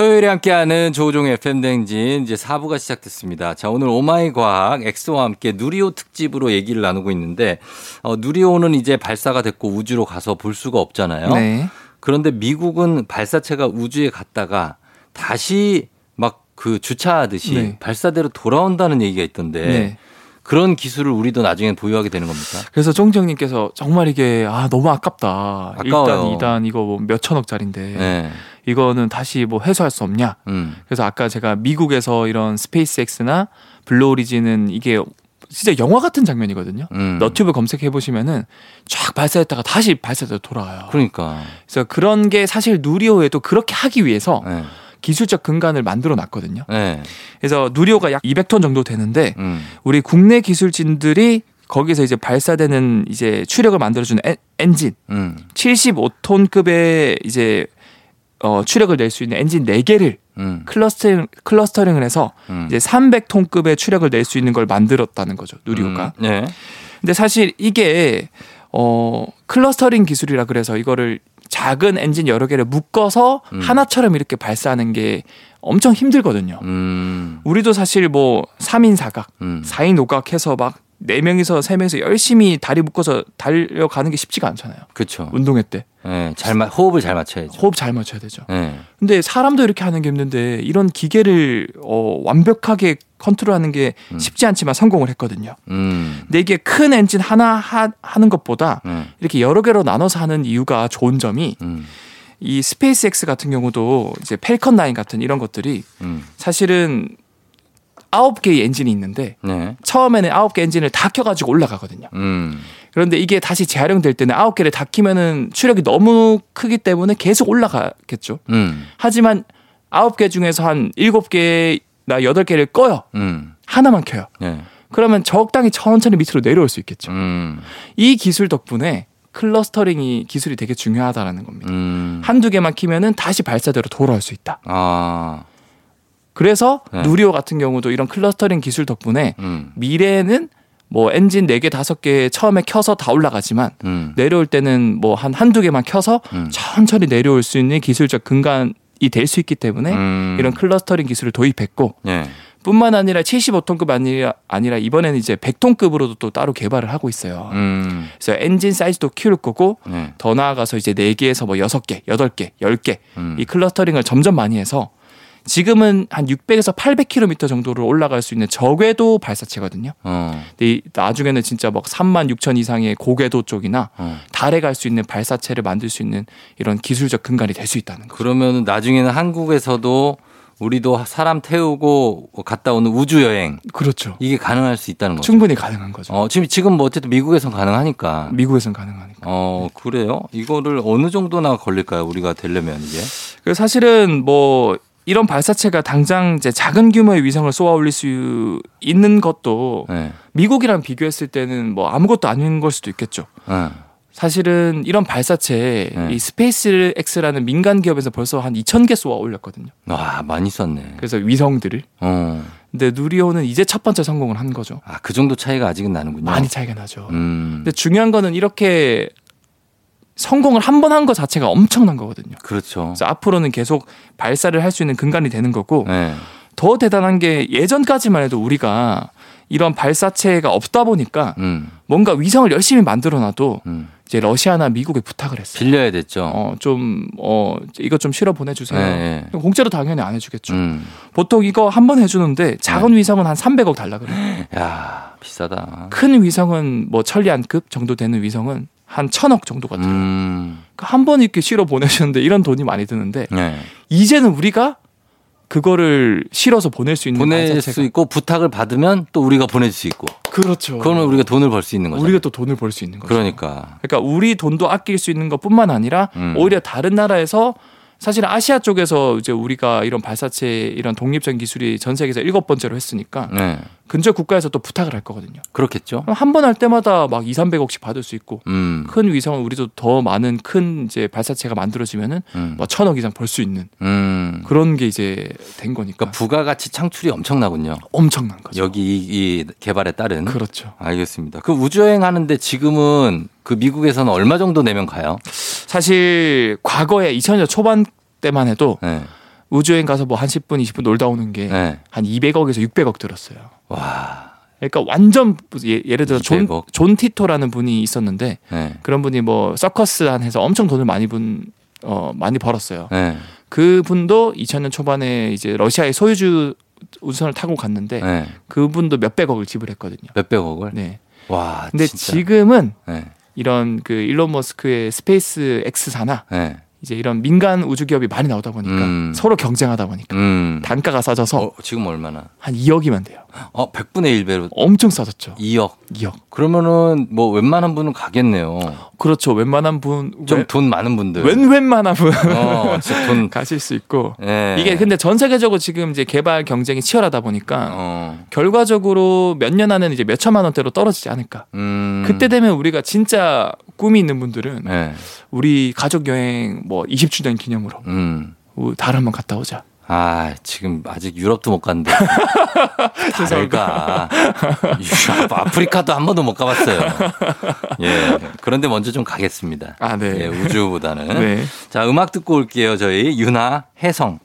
토요일에 함께하는 조종의 FM댕진 이제 4부가 시작됐습니다. 자, 오늘 오마이 과학 엑소와 함께 누리호 특집으로 얘기를 나누고 있는데, 어, 누리호는 이제 발사가 됐고 우주로 가서 볼 수가 없잖아요. 네. 그런데 미국은 발사체가 우주에 갔다가 다시 막 그 주차하듯이 네. 발사대로 돌아온다는 얘기가 있던데, 네. 그런 기술을 우리도 나중에 보유하게 되는 겁니까? 그래서 종정님께서 정말 이게 아 너무 아깝다. 아까워요. 1단, 2단 이거 뭐 몇천억짜리인데 네. 이거는 다시 뭐 회수할 수 없냐? 음. 그래서 아까 제가 미국에서 이런 스페이스X나 블루오리진은 이게 진짜 영화 같은 장면이거든요. 음. 너튜브 검색해 보시면은 쫙 발사했다가 다시 발사대로 돌아와요. 그러니까. 그래서 그런 게 사실 누리호에도 그렇게 하기 위해서 네. 기술적 근간을 만들어 놨거든요. 네. 그래서 누리호가 약 200톤 정도 되는데 음. 우리 국내 기술진들이 거기서 이제 발사되는 이제 추력을 만들어주는 엔, 엔진 음. 75톤급의 이제 어, 추력을 낼 수 있는 엔진 4개를 음. clustering, clustering을 해서 음. 이제 300톤급의 추력을 낼 수 있는 걸 만들었다는 거죠 누리호가. 음. 네. 근데 사실 이게 어 clustering 기술이라 그래서 이거를 작은 엔진 여러 개를 묶어서 음. 하나처럼 이렇게 발사하는 게 엄청 힘들거든요. 음. 우리도 사실 뭐 3인 사각, 음. 4인 오각 해서 막 4명이서 3명이서 열심히 다리 묶어서 달려가는 게 쉽지가 않잖아요. 그렇죠. 운동회 때. 네, 잘 마, 호흡을 잘 맞춰야죠. 호흡 잘 맞춰야 되죠. 네. 근데 사람도 이렇게 하는 게 힘든데 이런 기계를 어, 완벽하게 컨트롤하는 게 음. 쉽지 않지만 성공을 했거든요. 음. 근데 이게 큰 엔진 하나 하, 하는 것보다 네. 이렇게 여러 개로 나눠서 하는 이유가 좋은 점이 음. 이 스페이스X 같은 경우도 이제 Falcon 9 같은 이런 것들이 음. 사실은 아홉 개의 엔진이 있는데 네. 처음에는 아홉 개 엔진을 다 켜가지고 올라가거든요. 음. 그런데 이게 다시 재활용될 때는 아홉 개를 다 키면은 추력이 너무 크기 때문에 계속 올라가겠죠. 음. 하지만 아홉 개 중에서 한 일곱 개 나 여덟 개를 꺼요. 음. 하나만 켜요. 네. 그러면 적당히 천천히 밑으로 내려올 수 있겠죠. 음. 이 기술 덕분에 clustering이 기술이 되게 중요하다라는 겁니다. 음. 한두 개만 키면은 다시 발사대로 돌아올 수 있다. 아. 그래서 네. 누리호 같은 경우도 이런 clustering 기술 덕분에 음. 미래에는 뭐 엔진 4개, 5개 처음에 켜서 다 올라가지만 음. 내려올 때는 뭐 한 한두 개만 켜서 음. 천천히 내려올 수 있는 기술적 근간이 될 수 있기 때문에 음. 이런 clustering 기술을 도입했고 네. 뿐만 아니라 75톤급 아니라, 아니라 이번에는 이제 100톤급으로도 또 따로 개발을 하고 있어요. 음. 그래서 엔진 사이즈도 키울 거고 네. 더 나아가서 이제 4개에서 뭐 6개, 8개, 10개 음. 이 clustering을 점점 많이 해서 지금은 한 600에서 800km 정도를 올라갈 수 있는 저궤도 발사체거든요. 어. 근데 이 나중에는 진짜 막 3만 6천 이상의 고궤도 쪽이나 어. 달에 갈 수 있는 발사체를 만들 수 있는 이런 기술적 근간이 될 수 있다는 거죠. 그러면 나중에는 한국에서도 우리도 사람 태우고 갔다 오는 우주 여행 그렇죠. 이게 가능할 수 있다는 거죠. 충분히 가능한 거죠. 어, 지금 지금 뭐 어쨌든 미국에선 가능하니까. 미국에선 가능하니까. 어, 그래요? 이거를 어느 정도나 걸릴까요? 우리가 되려면 이게. 그래서 사실은 뭐 이런 발사체가 당장 이제 작은 규모의 위성을 쏘아 올릴 수 있는 것도 네. 미국이랑 비교했을 때는 뭐 아무것도 아닌 걸 수도 있겠죠. 어. 사실은 이런 발사체 네. 이 스페이스 X라는 민간 기업에서 벌써 한 2,000개 쏘아 올렸거든요. 와, 많이 썼네. 그래서 위성들을. 어. 근데 누리호는 이제 첫 번째 성공을 한 거죠. 아, 그 정도 차이가 아직은 나는군요. 많이 차이가 나죠. 음. 근데 중요한 거는 이렇게 성공을 한 번 한 거 자체가 엄청난 거거든요. 그렇죠. 그래서 앞으로는 계속 발사를 할 수 있는 근간이 되는 거고 네. 더 대단한 게 예전까지만 해도 우리가 이런 발사체가 없다 보니까 음. 뭔가 위성을 열심히 만들어 놔도 음. 이제 러시아나 미국에 부탁을 했어요. 빌려야 됐죠. 어, 좀, 어, 이것 좀 실어 보내주세요. 네, 네. 공짜로 당연히 안 해주겠죠. 음. 보통 이거 한 번 해주는데 작은 위성은 한 300억 달라 그래요. 야, 비싸다. 큰 위성은 뭐 천리안급 정도 되는 위성은 한 천억 정도가 들어요. 음. 한번 이렇게 실어 보내주는데 이런 돈이 많이 드는데 네. 이제는 우리가 그거를 실어서 보낼 수 있는 보낼 수 있고 부탁을 받으면 또 우리가 보내줄 수 있고. 그렇죠. 그거는 우리가 돈을 벌 수 있는 거죠. 우리가 또 돈을 벌 수 있는 거죠. 그러니까. 그러니까 우리 돈도 아낄 수 있는 것뿐만 아니라 음. 오히려 다른 나라에서 사실 아시아 쪽에서 이제 우리가 이런 발사체 이런 독립적인 기술이 전 세계에서 일곱 번째로 했으니까 네. 근처 국가에서 또 부탁을 할 거거든요. 그렇겠죠. 한 번 할 때마다 막 2, 300억씩 받을 수 있고 음. 큰 위성을 우리도 더 많은 큰 이제 발사체가 만들어지면은 음. 뭐 천억 이상 벌 수 있는 음. 그런 게 이제 된 거니까 그러니까 부가가치 창출이 엄청나군요. 엄청난 거죠. 여기 이, 이 개발에 따른. 그렇죠. 알겠습니다. 그 우주여행 하는데 지금은 그 미국에서는 얼마 정도 내면 가요? 사실 과거에 2000년 초반 때만 해도 네. 우주여행 가서 뭐 한 10분, 20분 놀다 오는 게한 네. 200억에서 600억 들었어요. 와. 그러니까 완전 예, 예를 들어 존, 200억. 존 티토라는 분이 있었는데 네. 그런 분이 뭐 서커스 안에서 엄청 돈을 많이 분 어, 많이 벌었어요. 네. 그 분도 2000년 초반에 이제 러시아의 소유즈 우주선을 타고 갔는데 네. 그분도 몇백억을 지불했거든요. 몇백억을? 네. 와. 근데 진짜. 지금은 네. 이런 그 일론 머스크의 스페이스 X사나 네. 이제 이런 민간 우주 기업이 많이 나오다 보니까 음. 서로 경쟁하다 보니까 음. 단가가 싸져서 어, 지금 얼마나? 한 2억이면 돼요. 어, 100분의 1배로 엄청 싸졌죠. 2억. 2억. 그러면은 뭐 웬만한 분은 가겠네요. 그렇죠. 웬만한 분, 좀 돈 많은 분들. 웬, 웬만한 분 어, 돈. 가실 수 있고. 예. 이게 근데 전 세계적으로 지금 이제 개발 경쟁이 치열하다 보니까 어. 결과적으로 몇 년 안에는 이제 몇 천만 원대로 떨어지지 않을까. 음. 그때 되면 우리가 진짜 꿈이 있는 분들은 네. 우리 가족 여행 뭐 20주년 기념으로 음. 우- 달 한번 갔다 오자. 아, 지금 아직 유럽도 못 갔는데. 달을 가. 유럽, 아프리카도 한 번도 못 가봤어요. 예. 그런데 먼저 좀 가겠습니다. 아, 네. 예, 우주보다는. 네. 자, 음악 듣고 올게요. 저희 윤하 혜성.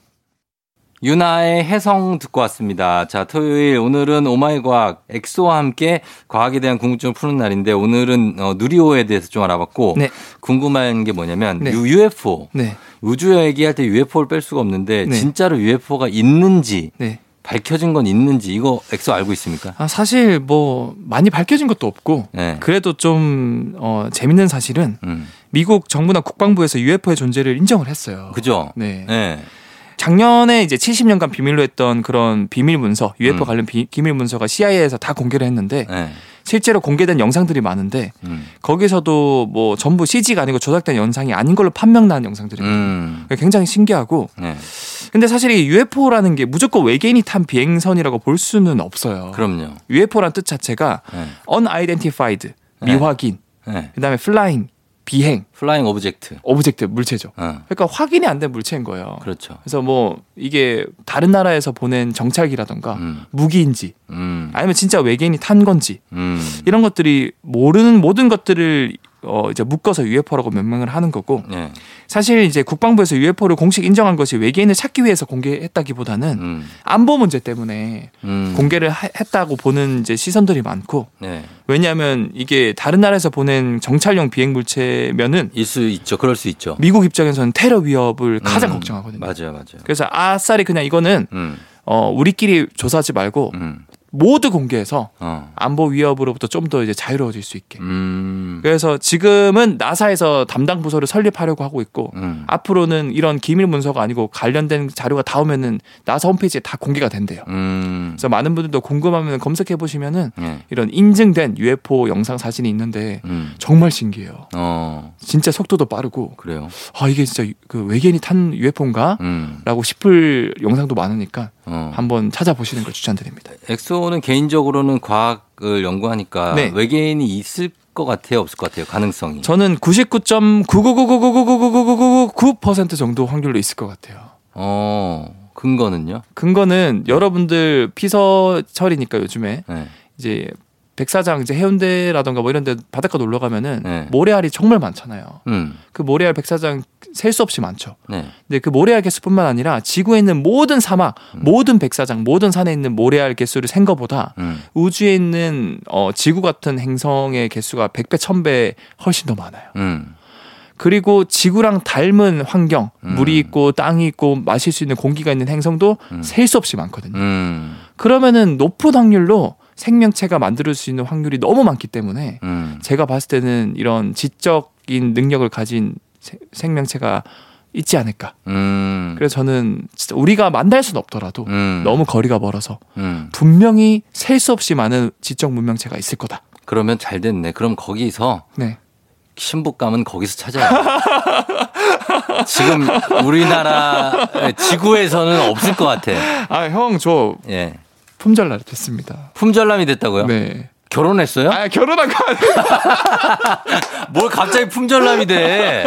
윤하의 혜성 듣고 왔습니다. 자, 토요일 오늘은 오마이 과학 엑소와 함께 과학에 대한 궁금증을 푸는 날인데 오늘은 어, 누리호에 대해서 좀 알아봤고 네. 궁금한 게 뭐냐면 네. UFO 네. 우주 얘기할 때 UFO를 뺄 수가 없는데 네. 진짜로 UFO가 있는지 네. 밝혀진 건 있는지 이거 엑소 알고 있습니까? 아, 사실 뭐 많이 밝혀진 것도 없고 네. 그래도 좀 어, 재밌는 사실은 음. 미국 정부나 국방부에서 UFO의 존재를 인정을 했어요. 그죠? 네. 네. 작년에 이제 70년간 비밀로 했던 그런 비밀 문서, UFO 음. 관련 비, 기밀 문서가 CIA에서 다 공개를 했는데 네. 실제로 공개된 영상들이 많은데 음. 거기서도 뭐 전부 CG가 아니고 조작된 영상이 아닌 걸로 판명난 영상들이 음. 굉장히 신기하고 네. 근데 사실 이 UFO라는 게 무조건 외계인이 탄 비행선이라고 볼 수는 없어요. 그럼요. UFO란 뜻 자체가 네. unidentified 네. 미확인 네. 그다음에 flying 비행 flying object. object 물체죠. 어. 그러니까 확인이 안 된 물체인 거예요. 그렇죠. 그래서 뭐 이게 다른 나라에서 보낸 정찰기라던가 음. 무기인지 음. 아니면 진짜 외계인이 탄 건지 음. 이런 것들이 모르는 모든 것들을 어 이제 묶어서 UFO라고 명명을 하는 거고 네. 사실 이제 국방부에서 UFO를 공식 인정한 것이 외계인을 찾기 위해서 공개했다기보다는 음. 안보 문제 때문에 음. 공개를 하- 했다고 보는 이제 시선들이 많고 네. 왜냐하면 이게 다른 나라에서 보낸 정찰용 비행 물체면은 있수 있죠. 그럴 수 있죠. 미국 입장에서는 테러 위협을 가장 음. 걱정하거든요. 맞아요, 맞아요. 그래서 아싸리 그냥 이거는 음. 어 우리끼리 조사하지 말고 음. 모두 공개해서 어. 안보 위협으로부터 좀 더 이제 자유로워질 수 있게. 음. 그래서 지금은 나사에서 담당 부서를 설립하려고 하고 있고 음. 앞으로는 이런 기밀 문서가 아니고 관련된 자료가 다 오면은 나사 홈페이지에 다 공개가 된대요. 음. 그래서 많은 분들도 궁금하면 검색해 보시면은 네. 이런 인증된 UFO 영상 사진이 있는데 음. 정말 신기해요. 어. 진짜 속도도 빠르고 그래요. 아 이게 진짜 그 외계인이 탄 UFO인가? 음. 라고 싶을 영상도 많으니까 어. 한번 찾아보시는 걸 추천드립니다. 엑소는 개인적으로는 과학을 연구하니까 네. 외계인이 있을 것 같아요, 없을 것 같아요. 가능성이. 저는 99.999999999% 정도 확률로 있을 것 같아요. 어. 근거는요? 근거는 여러분들 피서 철이니까 요즘에 네. 이제 백사장 이제 해운대라던가 뭐 이런 데 바닷가 놀러 가면은 네. 모래알이 정말 많잖아요. 음. 그 모래알 백사장 셀 수 없이 많죠. 네. 근데 그 모래알 개수뿐만 아니라 지구에 있는 모든 사막, 음. 모든 백사장, 모든 산에 있는 모래알 개수를 센 거보다 음. 우주에 있는 어, 지구 같은 행성의 개수가 100배, 1000배 훨씬 더 많아요. 음. 그리고 지구랑 닮은 환경, 음. 물이 있고 땅이 있고 마실 수 있는 공기가 있는 행성도 음. 셀수 없이 많거든요. 음. 그러면은 높은 확률로 생명체가 만들 수 있는 확률이 너무 많기 때문에 음. 제가 봤을 때는 이런 지적인 능력을 가진 세- 생명체가 있지 않을까. 음. 그래서 저는 진짜 우리가 만날 수는 없더라도 음. 너무 거리가 멀어서 음. 분명히 셀 수 없이 많은 지적 문명체가 있을 거다. 그러면 잘 됐네. 그럼 거기서 네. 신부감은 거기서 찾아야 돼. 지금 우리나라 지구에서는 없을 것 같아. 아, 형, 저 예. 품절남 됐습니다. 품절남이 됐다고요? 네. 결혼했어요? 아, 결혼한 거 아니에요? 뭘 갑자기 품절남이 돼?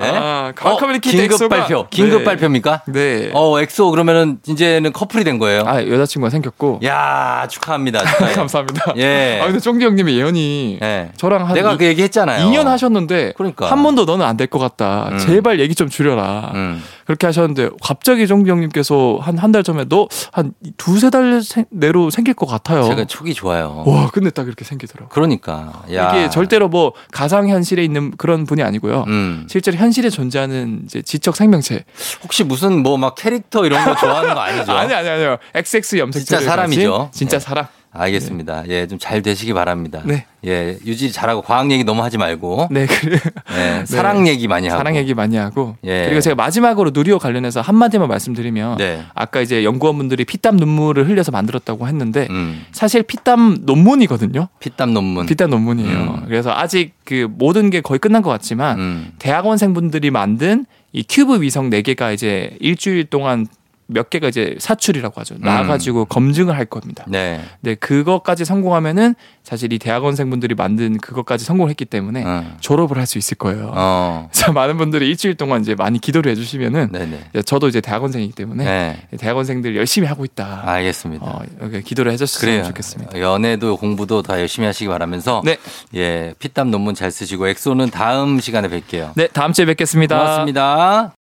예? 아, 가까우니키 긴급 엑소가- 발표. 긴급 네. 발표입니까? 네. 어, 엑소 그러면은 이제는 커플이 된 거예요. 아, 여자친구가 생겼고. 야 축하합니다. 감사합니다. 예. 아, 근데 쫑디 형님의 예언이 예. 저랑 한 내가 이- 그 얘기 했잖아요. 2년 하셨는데 그러니까. 한 번도 너는 안 될 것 같다. 음. 제발 얘기 좀 줄여라. 음. 그렇게 하셨는데 갑자기 정기 형님께서 한 한 달 전에 너 한 두세 달 생- 내로 생길 것 같아요. 제가 촉이 좋아요. 와, 근데 딱 이렇게 생기더라고. 그러니까. 야. 이게 절대로 뭐 가상 현실에 있는 그런 분이 아니고요. 음. 실제로 현실에 존재하는 이제 지적 생명체. 혹시 무슨 뭐 막 캐릭터 이런 거 좋아하는 거 아니죠? 아니 아니 아니요. XX 염색 진짜 사람이죠. 진짜 예. 사람. 알겠습니다. 예, 좀 잘 되시기 바랍니다. 네. 예, 유지 잘하고 과학 얘기 너무 하지 말고. 네, 그래. 예, 사랑 얘기 많이 하고. 사랑 얘기 많이 하고. 예. 그리고 제가 마지막으로 누리호 관련해서 한 마디만 말씀드리면 네. 아까 이제 연구원분들이 피땀 눈물을 흘려서 만들었다고 했는데 음. 사실 피땀 논문이거든요. 피땀 논문. 피땀 논문이에요. 음. 그래서 아직 그 모든 게 거의 끝난 것 같지만 음. 대학원생분들이 만든 이 큐브 위성 4개가 이제 일주일 동안 몇 개가 이제 사출이라고 하죠. 나와가지고 검증을 할 겁니다. 네. 근데 그것까지 성공하면은 사실 이 대학원생분들이 만든 그것까지 성공했기 때문에 어. 졸업을 할 수 있을 거예요. 어. 그래서 많은 분들이 일주일 동안 이제 많이 기도를 해주시면은 네네. 이제 저도 이제 대학원생이기 때문에 네. 대학원생들 열심히 하고 있다. 알겠습니다. 어, 기도를 해줬으면 그래요. 좋겠습니다. 연애도 공부도 다 열심히 하시기 바라면서 네. 예, 피땀 논문 잘 쓰시고 엑소는 다음 시간에 뵐게요. 네, 다음 주에 뵙겠습니다. 고맙습니다.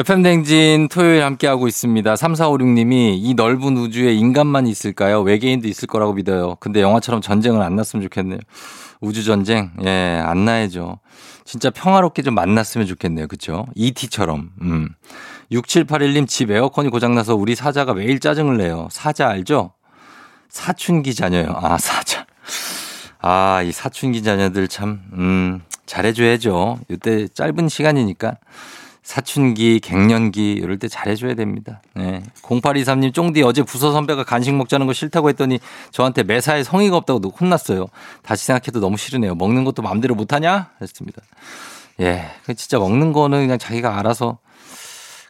FM댕진 토요일 함께하고 있습니다. 3456님이 이 넓은 우주에 인간만 있을까요? 외계인도 있을 거라고 믿어요. 근데 영화처럼 전쟁은 안 났으면 좋겠네요. 우주전쟁? 예, 안 나야죠. 진짜 평화롭게 좀 만났으면 좋겠네요. 그쵸? ET처럼. 음. 6781님 집 에어컨이 고장나서 우리 사자가 매일 짜증을 내요. 사자 알죠? 사춘기 자녀요. 아, 사자. 아, 이 사춘기 자녀들 참, 음, 잘해줘야죠. 이때 짧은 시간이니까. 사춘기, 갱년기, 이럴 때 잘해줘야 됩니다. 네. 0823님, 쫑디 어제 부서 선배가 간식 먹자는 거 싫다고 했더니 저한테 매사에 성의가 없다고 혼났어요. 다시 생각해도 너무 싫으네요. 먹는 것도 마음대로 못하냐? 했습니다. 예. 그 진짜 먹는 거는 그냥 자기가 알아서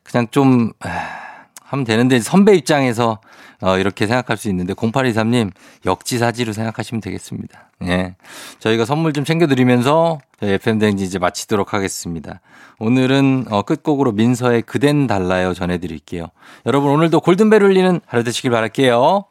그냥 좀, 아, 하면 되는데 선배 입장에서 어, 이렇게 생각할 수 있는데 0823님 역지사지로 생각하시면 되겠습니다. 예. 저희가 선물 좀 챙겨드리면서 저희 FM대행진 이제 마치도록 하겠습니다. 오늘은 어, 끝곡으로 민서의 그댄 달라요 전해드릴게요. 여러분 오늘도 골든벨 울리는 하루 되시길 바랄게요.